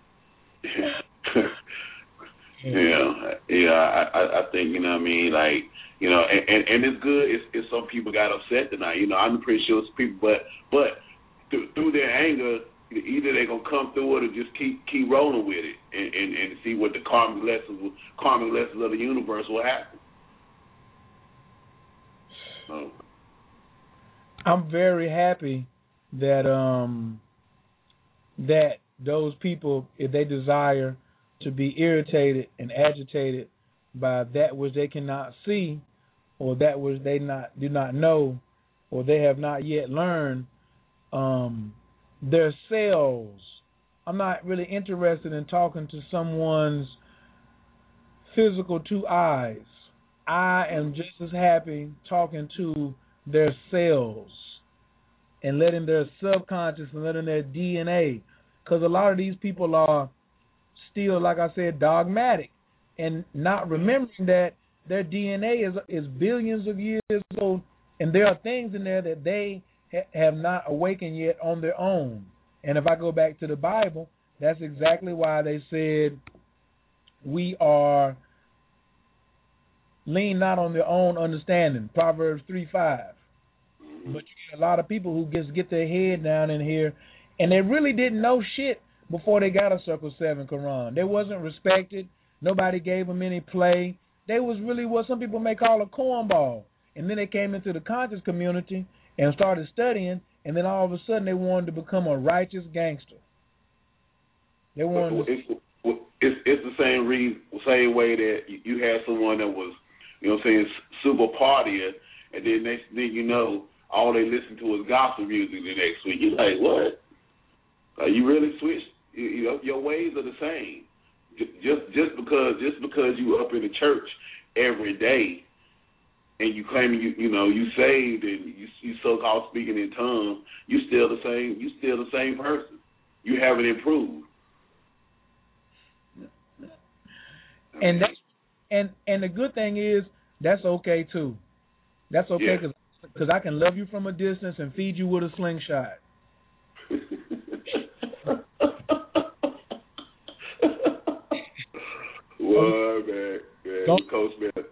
yeah, yeah, I, I think you know what I mean. Like you know, and, and, and it's good if, if some people got upset tonight. You know, I'm pretty sure some people, but but through, through their anger, either they're gonna come through it or just keep keep rolling with it and, and, and see what the karmic lessons karmic lessons of the universe will happen. So. I'm very happy that um that those people, if they desire to be irritated and agitated by that which they cannot see, or that which they not do not know, or they have not yet learned, um, their cells. I'm not really interested in talking to someone's physical two eyes. I am just as happy talking to their cells and letting their subconscious and letting their DNA, because a lot of these people are still, like I said, dogmatic and not remembering that their DNA is is billions of years old, and there are things in there that they ha- have not awakened yet on their own. And if I go back to the Bible, that's exactly why they said we are lean not on their own understanding. Proverbs three five. Mm-hmm. But you get a lot of people who just get their head down in here, and they really didn't know shit before they got a Circle Seven Quran. They wasn't respected. Nobody gave them any play. They was really what some people may call a cornball. And then they came into the conscious community and started studying, and then all of a sudden they wanted to become a righteous gangster. They wanted. It's, it's, it's the same reason, same way that you had someone that was, you know, what I'm saying super partier, and then next thing you know, all they listen to is gospel music the next week. You're like, what? Are you really switched? You, you know, your ways are the same. Just just because just because you up in the church every day and you claiming you you know you saved and you you so called speaking in tongues, you still the same. You still the same person. You haven't improved. And that, and and the good thing is that's okay too. That's okay because because I can love you from a distance and feed you with a slingshot. what man, man, Don't- Coach man.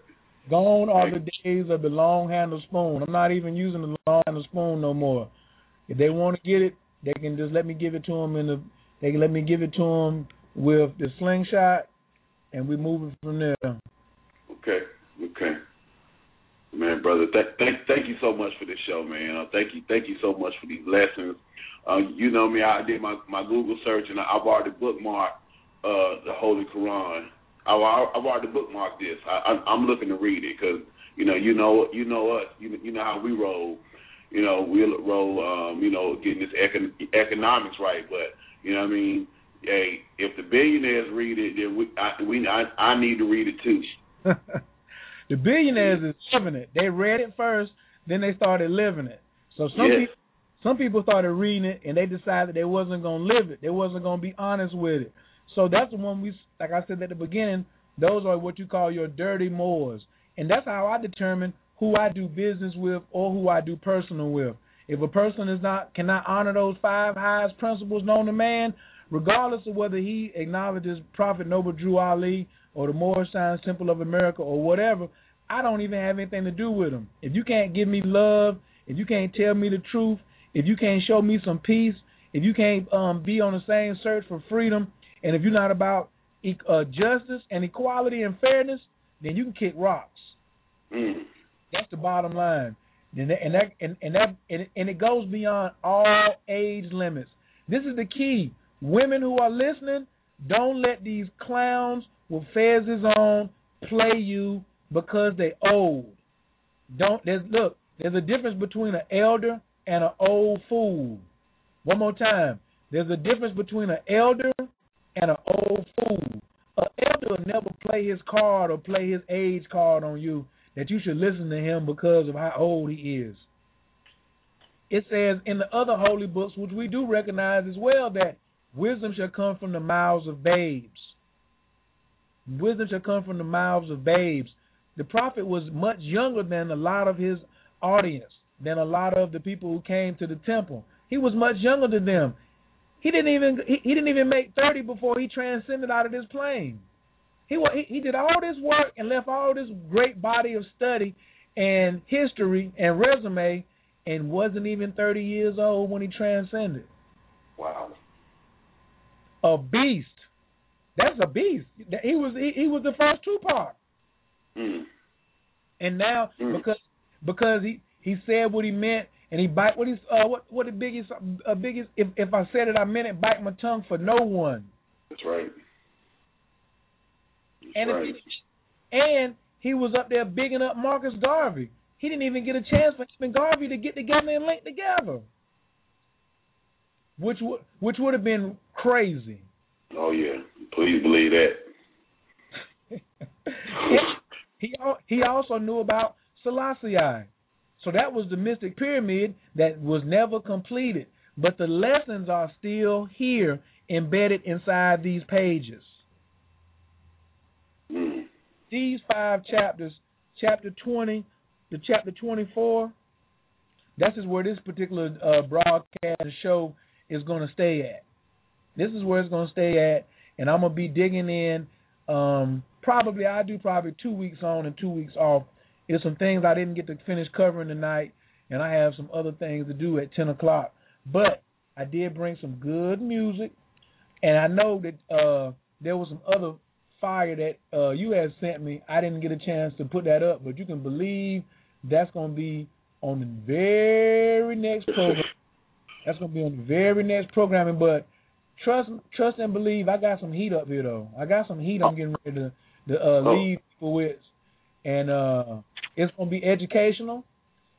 Gone are the days of the long handled spoon. I'm not even using the long handled spoon no more. If they want to get it, they can just let me give it to them in the. They can let me give it to them with the slingshot, and we move it from there. Okay, okay. Man, brother, th- thank thank you so much for this show, man. Uh, thank you, thank you so much for these lessons. Uh, you know me, I did my my Google search and I've already bookmarked uh, the Holy Quran. I, I've already bookmarked this. I, I, I'm looking to read it because you know, you know, you know us. You you know how we roll. You know, we roll. Um, you know, getting this econ- economics right, but you know what I mean. Hey, if the billionaires read it, then we I, we I, I need to read it too. the billionaires is living it. They read it first, then they started living it. So some Yes. people some people started reading it and they decided they wasn't gonna live it. They wasn't gonna be honest with it. So that's the one we like I said at the beginning, those are what you call your dirty Moors. And that's how I determine who I do business with or who I do personal with. If a person is not cannot honor those five highest principles known to man, regardless of whether he acknowledges Prophet Noble Drew Ali or the Moorish Science Temple of America or whatever, I don't even have anything to do with them. If you can't give me love, if you can't tell me the truth, if you can't show me some peace, if you can't um, be on the same search for freedom, and if you're not about e- uh, justice and equality and fairness, then you can kick rocks. Mm. That's the bottom line. And that, and that and, and that and, and it goes beyond all age limits. This is the key. Women who are listening, don't let these clowns with fezzes on play you because they old. Don't there's look, there's a difference between an elder and an old fool. One more time. There's a difference between an elder and an old fool. An elder will never play his card or play his age card on you that you should listen to him because of how old he is. It says in the other holy books, which we do recognize as well, that wisdom shall come from the mouths of babes. Wisdom shall come from the mouths of babes. The prophet was much younger than a lot of his audience, than a lot of the people who came to the temple. He was much younger than them. He didn't even he, he didn't even make thirty before he transcended out of this plane. He, he did all this work and left all this great body of study and history and resume, and wasn't even thirty years old when he transcended. Wow. A beast. That's a beast. He was he, he was the first Tupac. Mm. And now Mm. because because he he said what he meant and he bite what he's uh what what the biggest uh, biggest if if I said it I meant it bite my tongue for no one. That's right. That's And right. if and he was up there bigging up Marcus Garvey. He didn't even get a chance for him and Garvey to get together and link together. Which would which would have been crazy. Oh yeah. Please believe that. he he also knew about Selassie. So that was the mystic pyramid that was never completed, but the lessons are still here embedded inside these pages. These five chapters, chapter 20 to chapter 24, this is where this particular uh, broadcast show is going to stay at. This is where it's going to stay at, and I'm going to be digging in. Um, probably I do probably two weeks on and two weeks off. There's some things I didn't get to finish covering tonight, and I have some other things to do at 10 o'clock. But I did bring some good music, and I know that uh, there was some other fire that uh, you had sent me. I didn't get a chance to put that up, but you can believe that's going to be on the very next program. That's going to be on the very next programming. But trust, trust and believe. I got some heat up here though. I got some heat. I'm getting ready to, to uh, Oh. leave people with, and uh, it's going to be educational.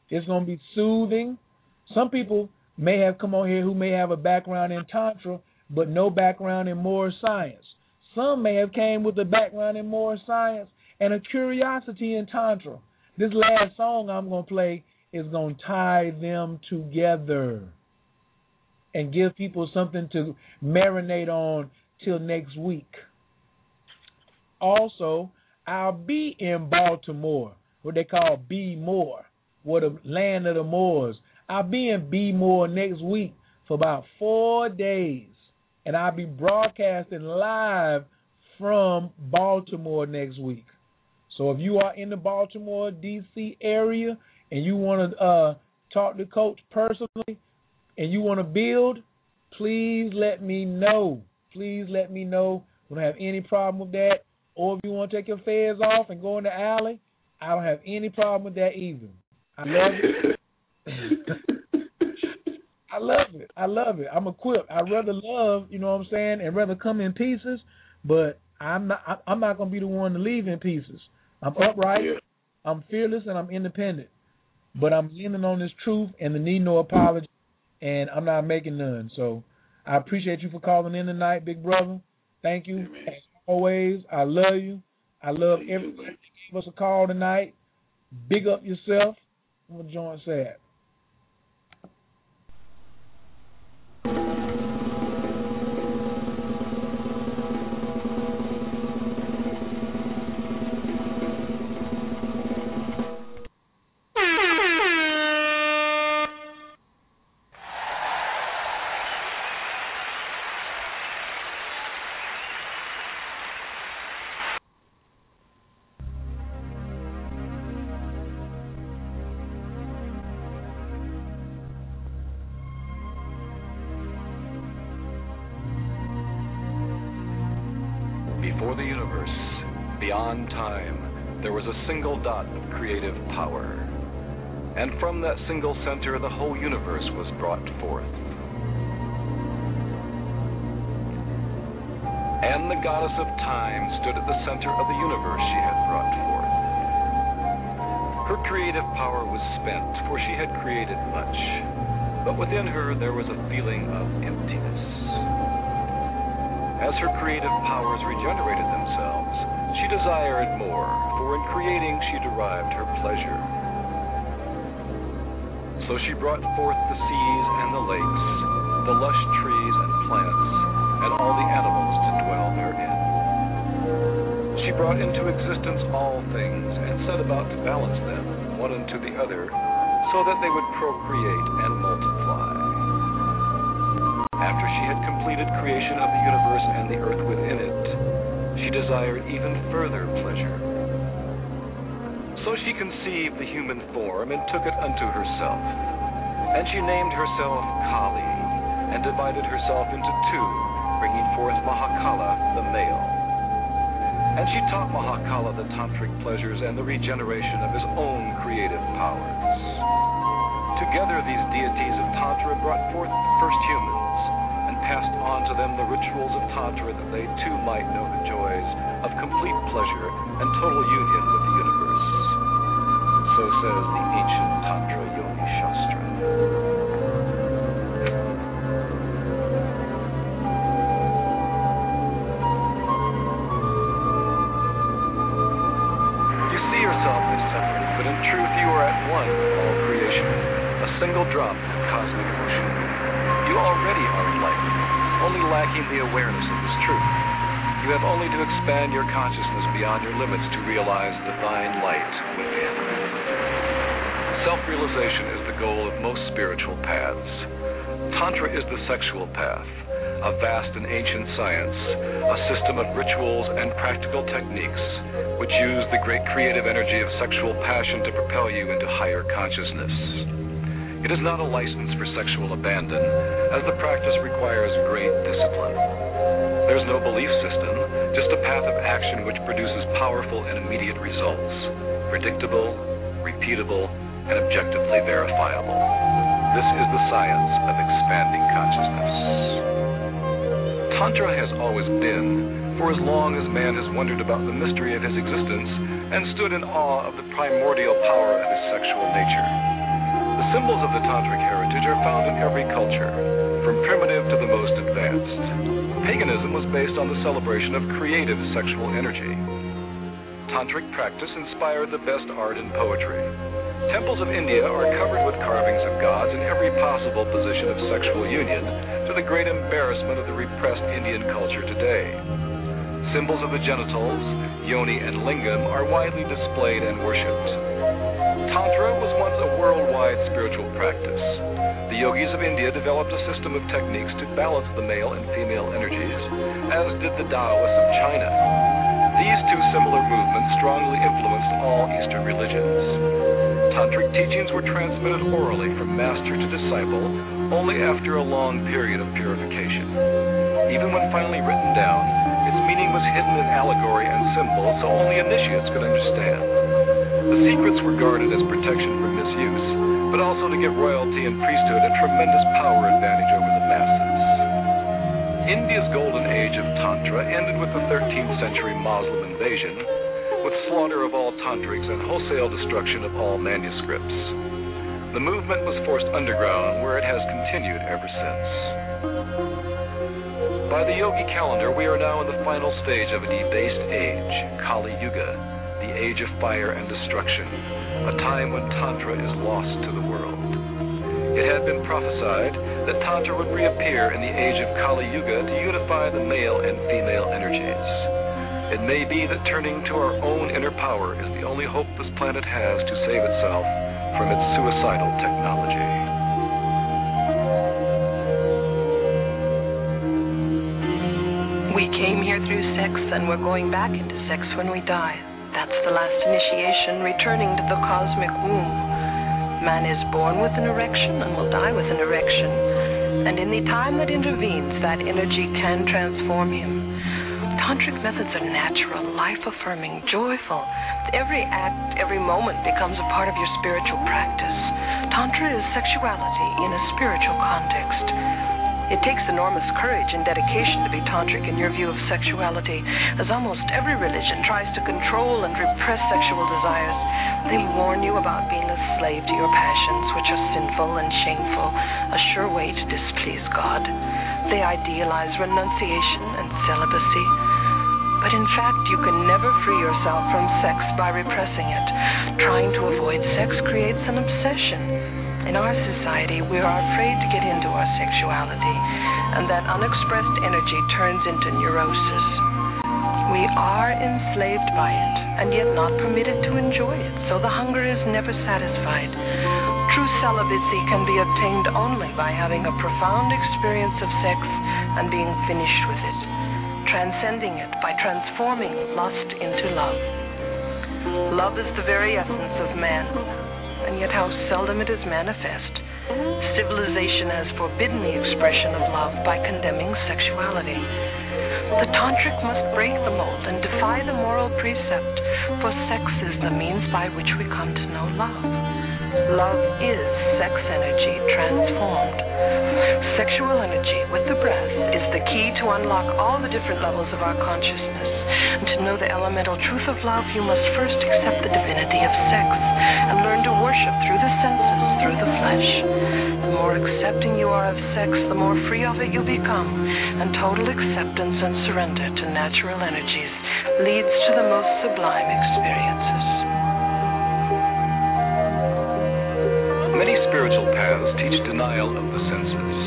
It's going to be soothing. Some people may have come on here who may have a background in tantra, but no background in Moorish science. Some may have came with a background in Moorish science and a curiosity in tantra. This last song I'm going to play is going to tie them together and give people something to marinate on till next week. Also, I'll be in Baltimore, what they call Be More, were the land of the Moors. I'll be in B More next week for about four days, and I'll be broadcasting live from Baltimore next week. So if you are in the Baltimore D.C. area and you want to uh, talk to Coach personally and you want to build, please let me know. Please let me know. We don't have any problem with that. Or if you want to take your fez off and go in the alley, I don't have any problem with that either. I love it. I love it. I love it. I'm equipped. I rather love, you know what I'm saying, and rather come in pieces, but I'm not I'm not gonna be the one to leave in pieces. I'm upright, Yeah. I'm fearless and I'm independent. But I'm leaning on this truth and the need no apology and I'm not making none. So I appreciate you for calling in tonight, big brother. Thank you. Amen. Always, I love you. I love everybody that gave us a call tonight. Big up yourself. I'm gonna join single center, the whole universe was brought forth. And the goddess of time stood at the center of the universe she had brought forth. Her creative power was spent, for she had created much. But within her, there was a feeling of emptiness. As her creative powers regenerated themselves, she desired more, for in creating she derived her pleasure. So she brought forth the seas and the lakes, the lush trees and plants, and all the animals to dwell therein. She brought into existence all things, and set about to balance them, one unto the other, so that they would procreate and multiply. She conceived the human form and took it unto herself. And she named herself Kali, and divided herself into two, bringing forth Mahakala, the male. And she taught Mahakala the tantric pleasures and the regeneration of his own creative powers. Together, these deities of Tantra brought forth the first humans and passed on to them the rituals of Tantra that they too might know the joys of complete pleasure and total union the ancient Tantra Yoni Shastra. You see yourself as separate, but in truth you are at one with all creation, a single drop of cosmic ocean. You already are enlightened, only lacking the awareness of this truth. You have only to expand your consciousness beyond your limits to realize divine light. Self realization is the goal of most spiritual paths. Tantra is the sexual path, a vast and ancient science, a system of rituals and practical techniques which use the great creative energy of sexual passion to propel you into higher consciousness. It is not a license for sexual abandon, as the practice requires great discipline. There's no belief system, just a path of action which produces powerful and immediate results, predictable, repeatable, and objectively verifiable. This is the science of expanding consciousness. Tantra has always been, for as long as man has wondered about the mystery of his existence and stood in awe of the primordial power of his sexual nature. The symbols of the tantric heritage are found in every culture, from primitive to the most advanced. Paganism was based on the celebration of creative sexual energy. Tantric practice inspired the best art and poetry. Temples of India are covered with carvings of gods in every possible position of sexual union, to the great embarrassment of the repressed Indian culture today. Symbols of the genitals, yoni, and lingam are widely displayed and worshipped. Tantra was once a worldwide spiritual practice. The yogis of India developed a system of techniques to balance the male and female energies, as did the Taoists of China. These two similar movements strongly influenced all Eastern religions. Tantric teachings were transmitted orally from master to disciple only after a long period of purification. Even when finally written down, its meaning was hidden in allegory and symbol so only initiates could understand. The secrets were guarded as protection from misuse, but also to give royalty and priesthood a tremendous power advantage over the masses. India's golden age of Tantra ended with the 13th century Muslim invasion, slaughter of all tantrics and wholesale destruction of all manuscripts. The movement was forced underground, where it has continued ever since. By the yogi calendar, we are now in the final stage of a debased age, Kali Yuga, the age of fire and destruction, a time when Tantra is lost to the world. It had been prophesied that Tantra would reappear in the age of Kali Yuga to unify the male and female energies. It may be that turning to our own inner power is the only hope this planet has to save itself from its suicidal technology. We came here through sex and we're going back into sex when we die. That's the last initiation, returning to the cosmic womb. Man is born with an erection and will die with an erection. And in the time that intervenes, that energy can transform him. Tantric methods are natural, life affirming, joyful. Every act, every moment becomes a part of your spiritual practice. Tantra is sexuality in a spiritual context. It takes enormous courage and dedication to be tantric in your view of sexuality, as almost every religion tries to control and repress sexual desires. They warn you about being a slave to your passions, which are sinful and shameful, a sure way to displease God. They idealize renunciation and celibacy. But in fact, you can never free yourself from sex by repressing it. Trying to avoid sex creates an obsession. In our society, we are afraid to get into our sexuality, and that unexpressed energy turns into neurosis. We are enslaved by it, and yet not permitted to enjoy it, so the hunger is never satisfied. True celibacy can be obtained only by having a profound experience of sex and being finished with it, transcending it by transforming lust into love. Love is the very essence of man, and yet how seldom it is manifest. Civilization has forbidden the expression of love by condemning sexuality. The tantric must break the mold and defy the moral precept, for sex is the means by which we come to know love. Love is sex energy transformed. Sexual energy with the breath is the key to unlock all the different levels of our consciousness. And to know the elemental truth of love, you must first accept the divinity of sex and learn to worship through the senses, through the flesh. The more accepting you are of sex, the more free of it you become, and total acceptance and surrender to natural energies leads to the most sublime experiences. Many spiritual paths teach denial of the senses.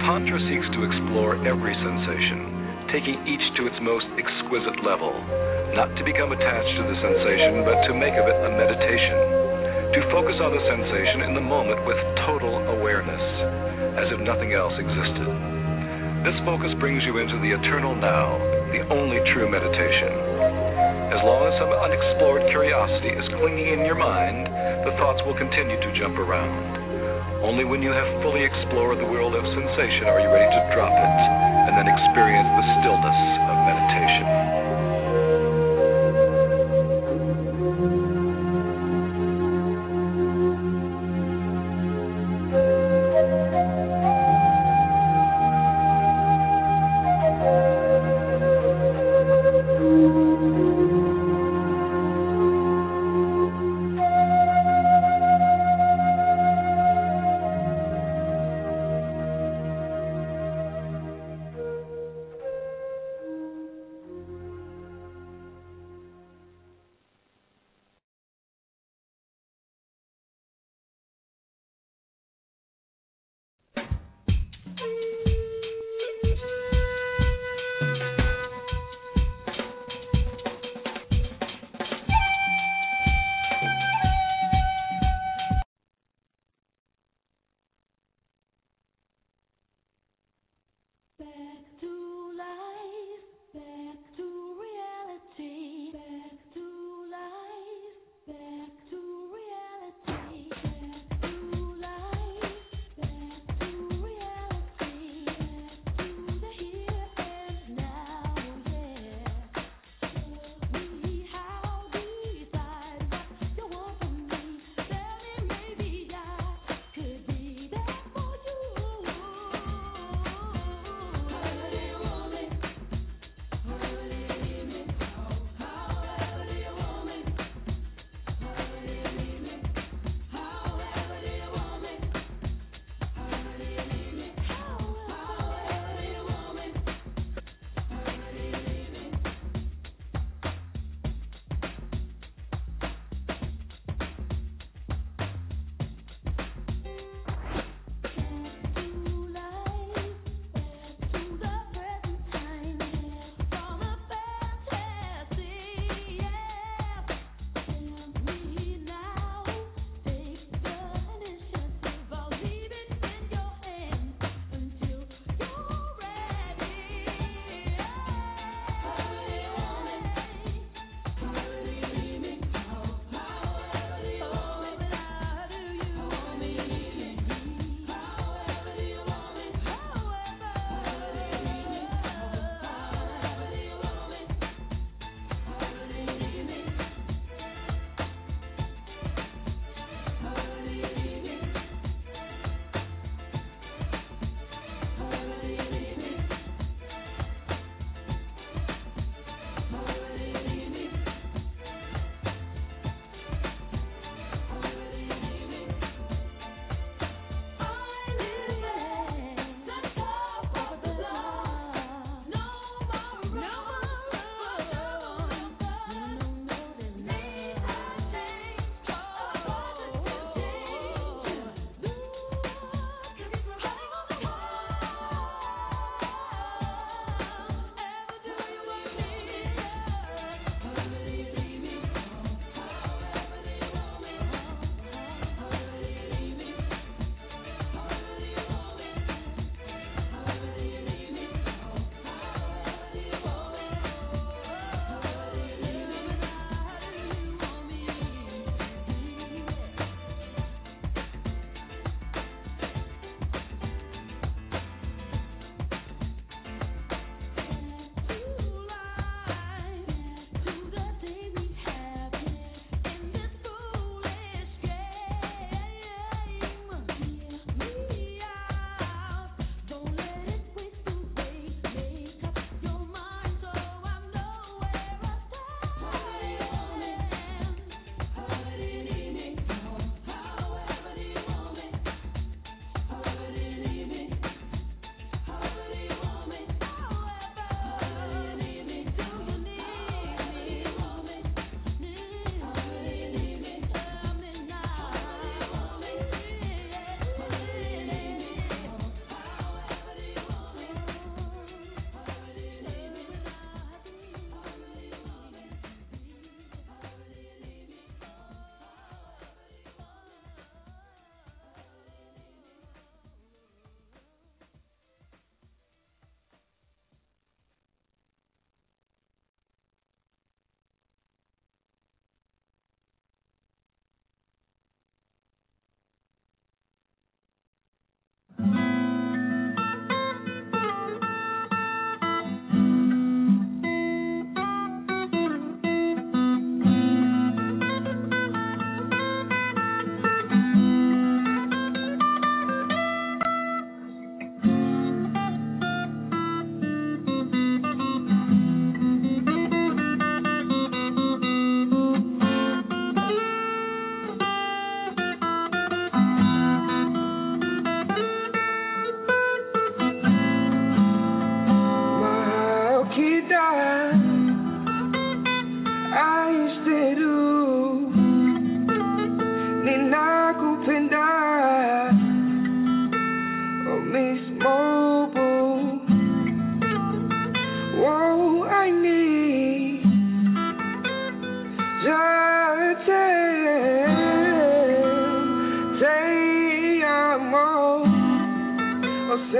Tantra seeks to explore every sensation, taking each to its most exquisite level, not to become attached to the sensation, but to make of it a meditation, to focus on the sensation in the moment with total awareness, as if nothing else existed. This focus brings you into the eternal now, the only true meditation. As long as some unexplored curiosity is clinging in your mind, the thoughts will continue to jump around. Only when you have fully explored the world of sensation are you ready to drop it and then experience the stillness of meditation.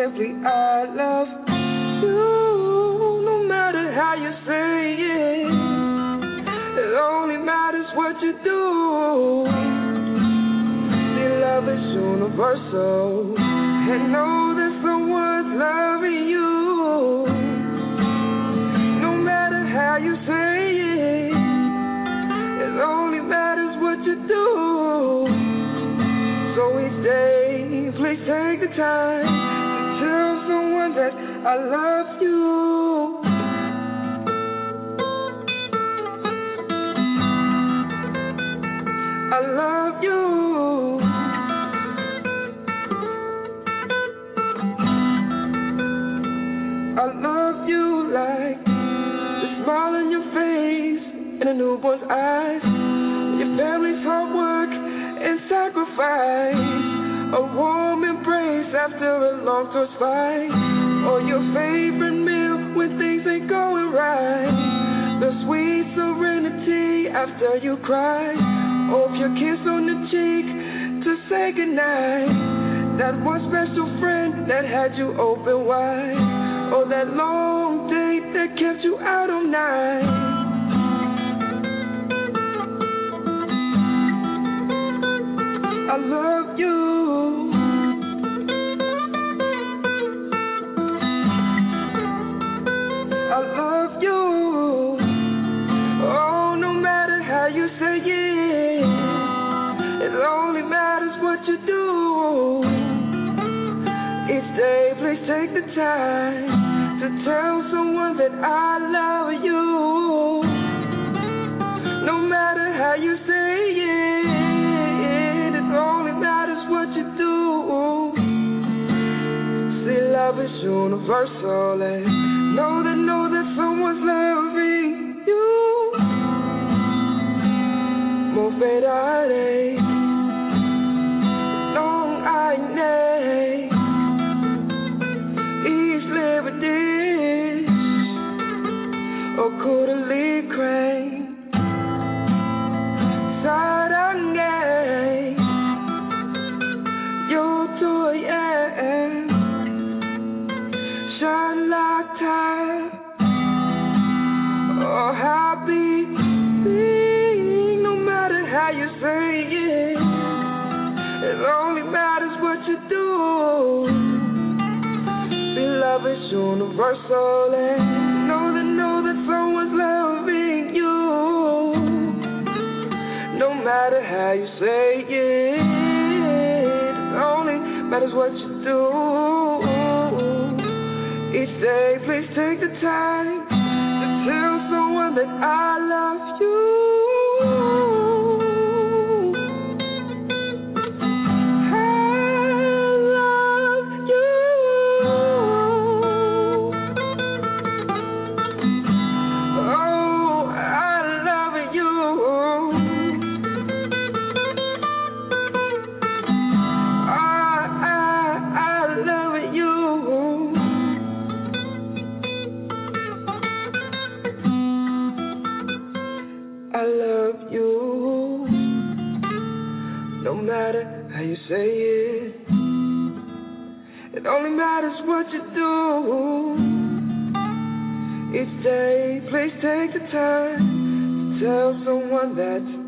Simply I love you, no matter how you say it. It only matters what you do. See, love is universal, and know that someone's loving you. No matter how you say it, it only matters what you do. So each day, please take the time that I love you. I love you. I love you like the smile on your face and a newborn's eyes, your family's hard work and sacrifice, a warm embrace after a long torch fight, or your favorite meal when things ain't going right, the sweet serenity after you cry, or your kiss on the cheek to say goodnight. That one special friend that had you open wide. Or that long date that kept you out all night. I love you. Please take the time to tell someone that I love you. No matter how you say it, it only matters what you do. See, love is universal, and know that, know that someone's loving you. More or oh, happy being, no matter how you say it. It only matters what you do. Love is universal, and matter how you say it, it only matters what you do. Each day, please take the time to tell someone that I love you. It only matters what you do. Each day, please take the time to tell someone that